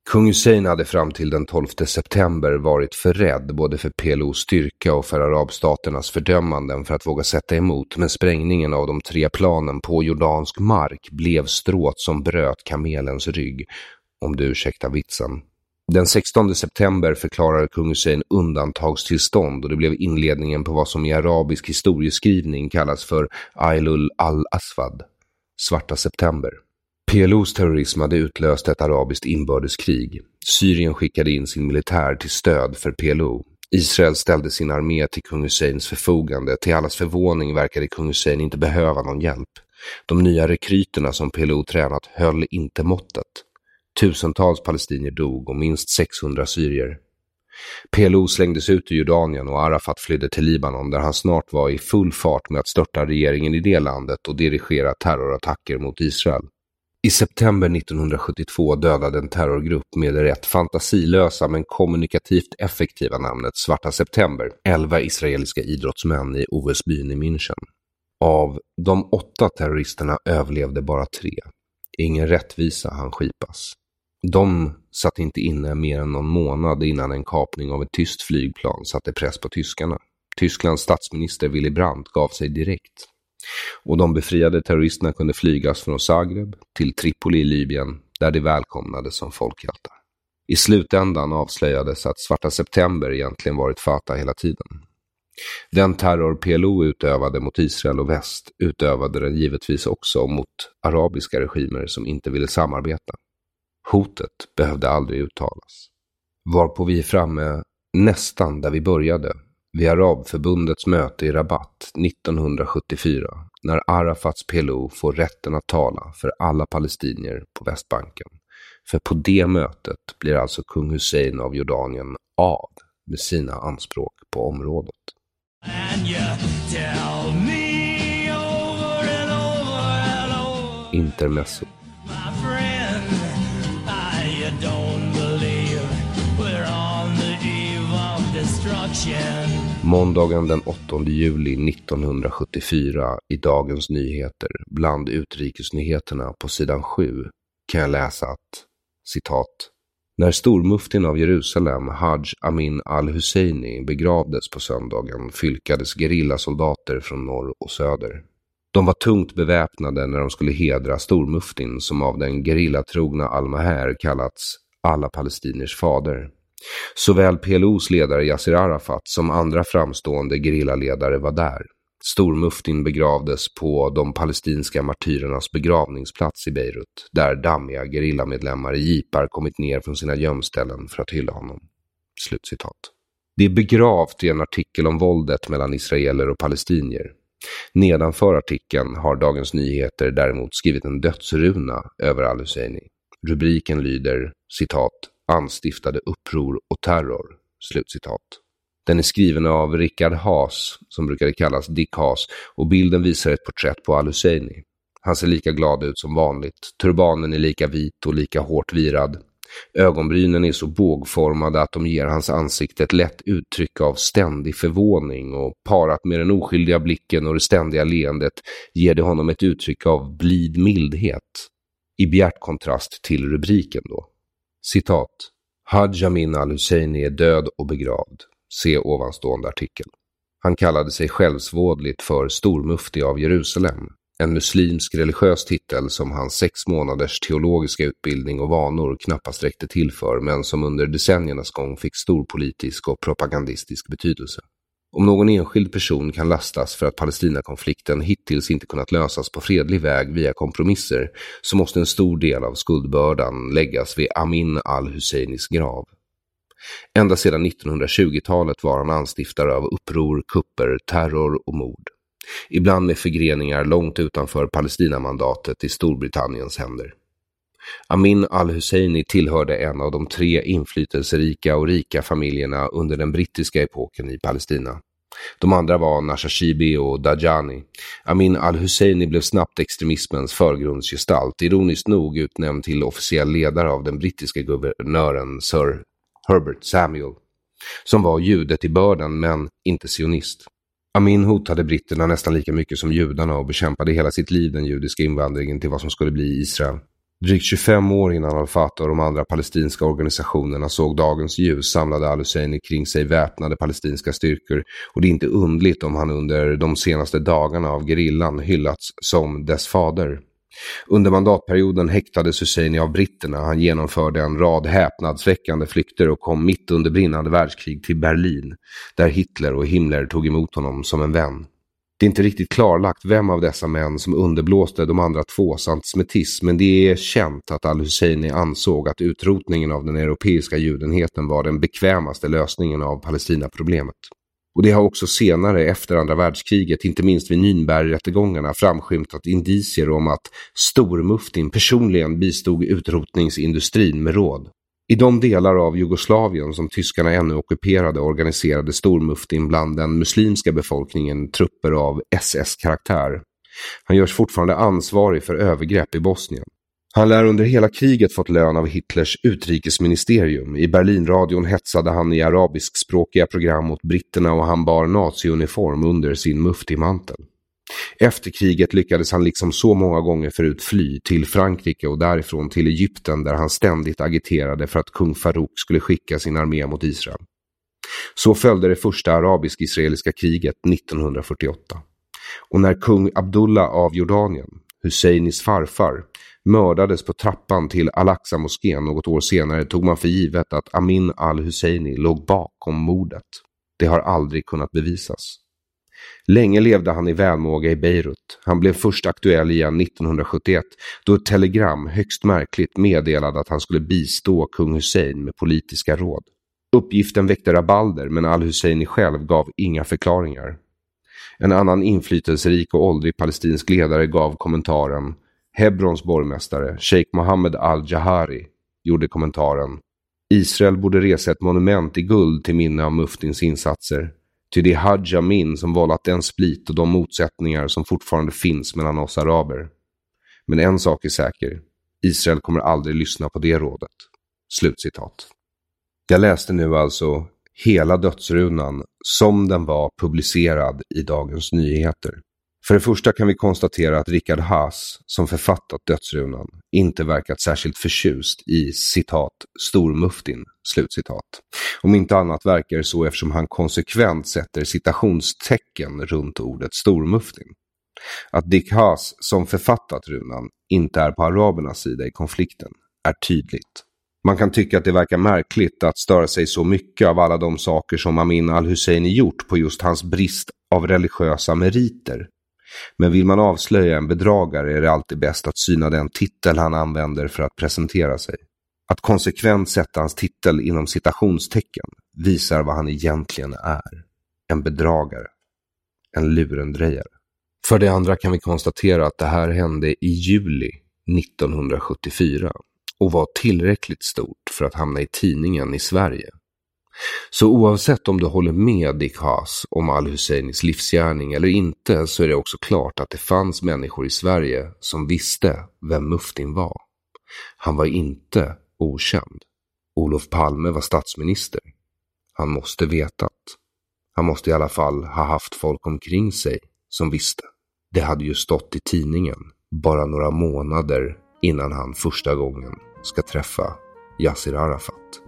Kung Hussein hade fram till den 12 september varit för rädd både för PLOs styrka och för arabstaternas fördömanden för att våga sätta emot, men sprängningen av de tre planen på jordansk mark blev stråt som bröt kamelens rygg, om du ursäktar vitsen. Den 16 september förklarade kung Hussein undantagstillstånd och det blev inledningen på vad som i arabisk historieskrivning kallas för Ailul al-Aswad, svarta september. PLOs terrorism hade utlöst ett arabiskt inbördeskrig. Syrien skickade in sin militär till stöd för PLO. Israel ställde sin armé till kung Husseins förfogande. Till allas förvåning verkade kung Hussein inte behöva någon hjälp. De nya rekryterna som PLO tränat höll inte måttet. Tusentals palestinier dog och minst 600 syrier. PLO slängdes ut ur Jordanien och Arafat flydde till Libanon där han snart var i full fart med att störta regeringen i det landet och dirigera terrorattacker mot Israel. I september 1972 dödade en terrorgrupp med det rätt fantasilösa men kommunikativt effektiva namnet Svarta September elva israeliska idrottsmän i OS-byn i München. Av de åtta terroristerna överlevde bara tre. Ingen rättvisa han skipas. De satt inte inne mer än någon månad innan en kapning av ett tyskt flygplan satte press på tyskarna. Tysklands statsminister Willy Brandt gav sig direkt. Och de befriade terroristerna kunde flygas från Zagreb till Tripoli i Libyen där de välkomnades som folkhjältar. I slutändan avslöjades att Svarta September egentligen varit Fatah hela tiden. Den terror PLO utövade mot Israel och väst utövade den givetvis också mot arabiska regimer som inte ville samarbeta. Hotet behövde aldrig uttalas. Varpå vi är framme nästan där vi började, vid Arabförbundets möte i Rabat 1974, när Arafats PLO får rätten att tala för alla palestinier på Västbanken. För på det mötet blir alltså kung Hussein av Jordanien av med sina anspråk på området. Intermezzo. Måndagen den 8 juli 1974 i Dagens Nyheter bland utrikesnyheterna på sidan 7 kan jag läsa att citat när stormuftin av Jerusalem, Haj Amin al-Husseini, begravdes på söndagen fylkades gerillasoldater från norr och söder. De var tungt beväpnade när de skulle hedra stormuftin som av den gerillatrogna al-Maher kallats alla palestiniers fader. Såväl PLOs ledare Yasser Arafat som andra framstående gerillaledare var där. Stormuftin begravdes på de palestinska martyrernas begravningsplats i Beirut, där dammiga gerillamedlemmar i jeepar kommit ner från sina gömställen för att hylla honom. Slutcitat. Det är begravt i en artikel om våldet mellan israeler och palestinier. Nedanför artikeln har Dagens Nyheter däremot skrivit en dödsruna över al-Husseini. Rubriken lyder citat anstiftade uppror och terror. Slutcitat. Den är skriven av Richard Haas, som brukade kallas Dick Haas, och bilden visar ett porträtt på Al-Husseini. Han ser lika glad ut som vanligt. Turbanen är lika vit och lika hårt virad. Ögonbrynen är så bågformade att de ger hans ansikte ett lätt uttryck av ständig förvåning och parat med den oskyldiga blicken och det ständiga leendet ger det honom ett uttryck av blid mildhet. I bjärt kontrast till rubriken då. Citat. Haj Amin al-Husseini är död och begravd. Se ovanstående artikel. Han kallade sig självsvådligt för stormufti av Jerusalem, en muslimsk religiös titel som hans sex månaders teologiska utbildning och vanor knappast räckte till för, men som under decenniernas gång fick stor politisk och propagandistisk betydelse. Om någon enskild person kan lastas för att Palestinakonflikten hittills inte kunnat lösas på fredlig väg via kompromisser så måste en stor del av skuldbördan läggas vid Amin al-Husseinis grav. Ända sedan 1920-talet var han anstiftare av uppror, kupper, terror och mord. Ibland med förgreningar långt utanför Palestinamandatet i Storbritanniens händer. Amin al-Husseini tillhörde en av de tre inflytelserika och rika familjerna under den brittiska epoken i Palestina. De andra var Nashashibi och Dajani. Amin al-Husseini blev snabbt extremismens förgrundsgestalt, ironiskt nog utnämnd till officiell ledare av den brittiska guvernören Sir Herbert Samuel, som var jude till bördan men inte sionist. Amin hotade britterna nästan lika mycket som judarna och bekämpade hela sitt liv den judiska invandringen till vad som skulle bli Israel. Drygt 25 år innan al-Fatah och de andra palestinska organisationerna såg dagens ljus samlade al-Husseini kring sig väpnade palestinska styrkor och det är inte undligt om han under de senaste dagarna av gerillan hyllats som dess fader. Under mandatperioden häktades Husseini av britterna. Han genomförde en rad häpnadsväckande flykter och kom mitt under brinnande världskrig till Berlin, där Hitler och Himmler tog emot honom som en vän. Det är inte riktigt klarlagt vem av dessa män som underblåste de andra tvås antisemitism, men det är känt att al-Husseini ansåg att utrotningen av den europeiska judenheten var den bekvämaste lösningen av Palestinaproblemet. Och det har också senare efter andra världskriget, inte minst vid Nürnbergrättegångarna, framskymtat indicier om att stormuftin personligen bistod utrotningsindustrin med råd. I de delar av Jugoslavien som tyskarna ännu ockuperade organiserade stormuftin bland den muslimska befolkningen trupper av SS-karaktär. Han görs fortfarande ansvarig för övergrepp i Bosnien. Han lär under hela kriget fått lön av Hitlers utrikesministerium. I Berlinradion hetsade han i arabiskspråkiga program mot britterna och han bar naziuniform under sin muftimantel. Efter kriget lyckades han liksom så många gånger förut fly till Frankrike och därifrån till Egypten där han ständigt agiterade för att kung Farouk skulle skicka sin armé mot Israel. Så följde det första arabisk-israeliska kriget 1948. Och när kung Abdullah av Jordanien, Husseinis farfar, mördades på trappan till Al-Aqsa-moskén något år senare tog man för givet att Amin al-Husseini låg bakom mordet. Det har aldrig kunnat bevisas. Länge levde han i välmåga i Beirut. Han blev först aktuell igen 1971 då ett telegram högst märkligt meddelade att han skulle bistå kung Hussein med politiska råd. Uppgiften väckte rabalder men al-Husseini själv gav inga förklaringar. En annan inflytelserik och åldrig palestinsk ledare gav kommentaren Hebrons borgmästare, Sheikh Mohammed al-Jahari, gjorde kommentaren Israel borde resa ett monument i guld till minne av muftins insatser. Ty det är Haj Amin som vållat den split och de motsättningar som fortfarande finns mellan oss araber. Men en sak är säker. Israel kommer aldrig lyssna på det rådet. Slutcitat. Jag läste nu alltså hela dödsrunan som den var publicerad i Dagens Nyheter. För det första kan vi konstatera att Richard Haas, som författat dödsrunan, inte verkat särskilt förtjust i citat stormuftin, slutcitat. Om inte annat verkar det så eftersom han konsekvent sätter citationstecken runt ordet stormuftin. Att Dick Haas, som författat runan, inte är på arabernas sida i konflikten är tydligt. Man kan tycka att det verkar märkligt att störa sig så mycket av alla de saker som Amin al-Husseini gjort på just hans brist av religiösa meriter men vill man avslöja en bedragare är det alltid bäst att syna den titel han använder för att presentera sig. Att konsekvent sätta hans titel inom citationstecken visar vad han egentligen är. En bedragare. En lurendrejare. För det andra kan vi konstatera att det här hände i juli 1974 och var tillräckligt stort för att hamna i tidningen i Sverige. Så oavsett om du håller med Dick Haas om al-Husseinis livsgärning eller inte så är det också klart att det fanns människor i Sverige som visste vem Muftin var. Han var inte okänd. Olof Palme var statsminister. Han måste vetat. Han måste i alla fall ha haft folk omkring sig som visste. Det hade ju stått i tidningen bara några månader innan han första gången ska träffa Yassir Arafat.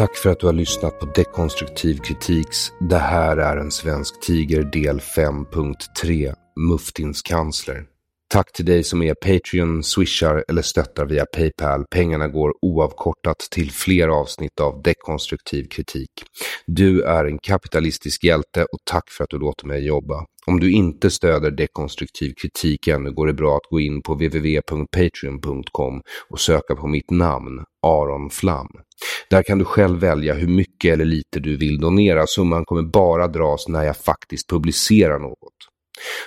Tack för att du har lyssnat på Dekonstruktiv kritiks Det här är en svensk tiger del 5.3 Muftins kansler. Tack till dig som är Patreon, swishar eller stöttar via Paypal. Pengarna går oavkortat till fler avsnitt av dekonstruktiv kritik. Du är en kapitalistisk hjälte och tack för att du låter mig jobba. Om du inte stöder dekonstruktiv kritik ännu går det bra att gå in på www.patreon.com och söka på mitt namn, Aron Flam. Där kan du själv välja hur mycket eller lite du vill donera. Summan kommer bara dras när jag faktiskt publicerar något.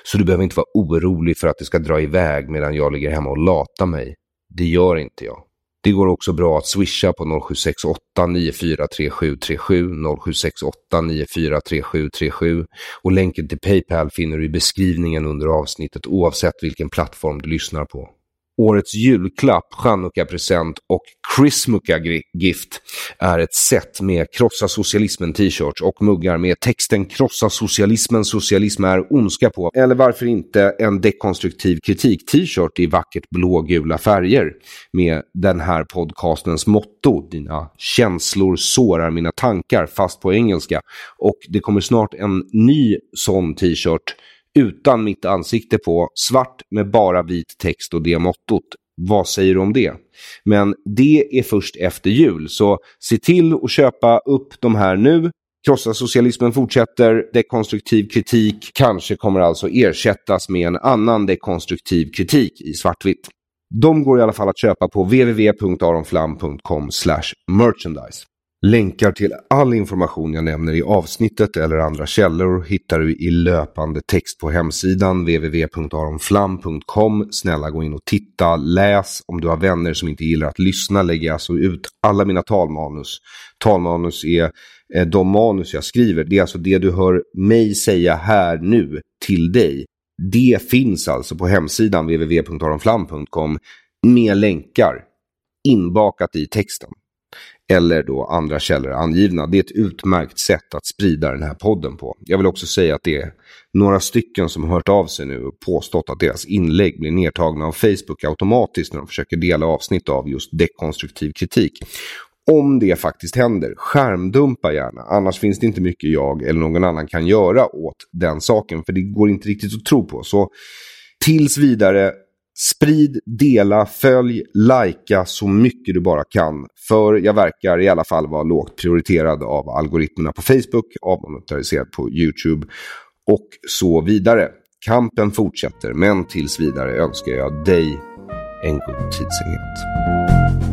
Så du behöver inte vara orolig för att det ska dra iväg medan jag ligger hemma och latar mig. Det gör inte jag. Det går också bra att swisha på 0768 943737 0768 943737 och länken till Paypal finner du i beskrivningen under avsnittet oavsett vilken plattform du lyssnar på årets julklapp, chanukka-present och chrismukka-gift är ett set med Krossa Socialismen t-shirts och muggar med texten Krossa Socialismen, socialism är ondska på. Eller varför inte en dekonstruktiv kritik-t-shirt i vackert blågula färger med den här podcastens motto, dina känslor sårar mina tankar, fast på engelska. Och det kommer snart en ny sån t-shirt utan mitt ansikte på, svart med bara vit text och det mottot. Vad säger du om det? Men det är först efter jul, så se till att köpa upp de här nu. Krossa socialismen fortsätter, dekonstruktiv kritik kanske kommer alltså ersättas med en annan dekonstruktiv kritik i svartvitt. De går i alla fall att köpa på www.aronflam.com merchandise. Länkar till all information jag nämner i avsnittet eller andra källor hittar du i löpande text på hemsidan www.aronflam.com. Snälla gå in och titta, läs. Om du har vänner som inte gillar att lyssna lägger jag alltså ut alla mina talmanus. Talmanus är eh, de manus jag skriver. Det är alltså det du hör mig säga här nu till dig. Det finns alltså på hemsidan www.aronflam.com med länkar inbakat i texten eller då andra källor angivna. Det är ett utmärkt sätt att sprida den här podden på. Jag vill också säga att det är några stycken som har hört av sig nu och påstått att deras inlägg blir nedtagna av Facebook automatiskt när de försöker dela avsnitt av just dekonstruktiv kritik. Om det faktiskt händer, skärmdumpa gärna. Annars finns det inte mycket jag eller någon annan kan göra åt den saken. För det går inte riktigt att tro på. Så tills vidare, Sprid, dela, följ, likea så mycket du bara kan. För jag verkar i alla fall vara lågt prioriterad av algoritmerna på Facebook, avmonetariserad på YouTube och så vidare. Kampen fortsätter, men tills vidare önskar jag dig en god tidsenhet.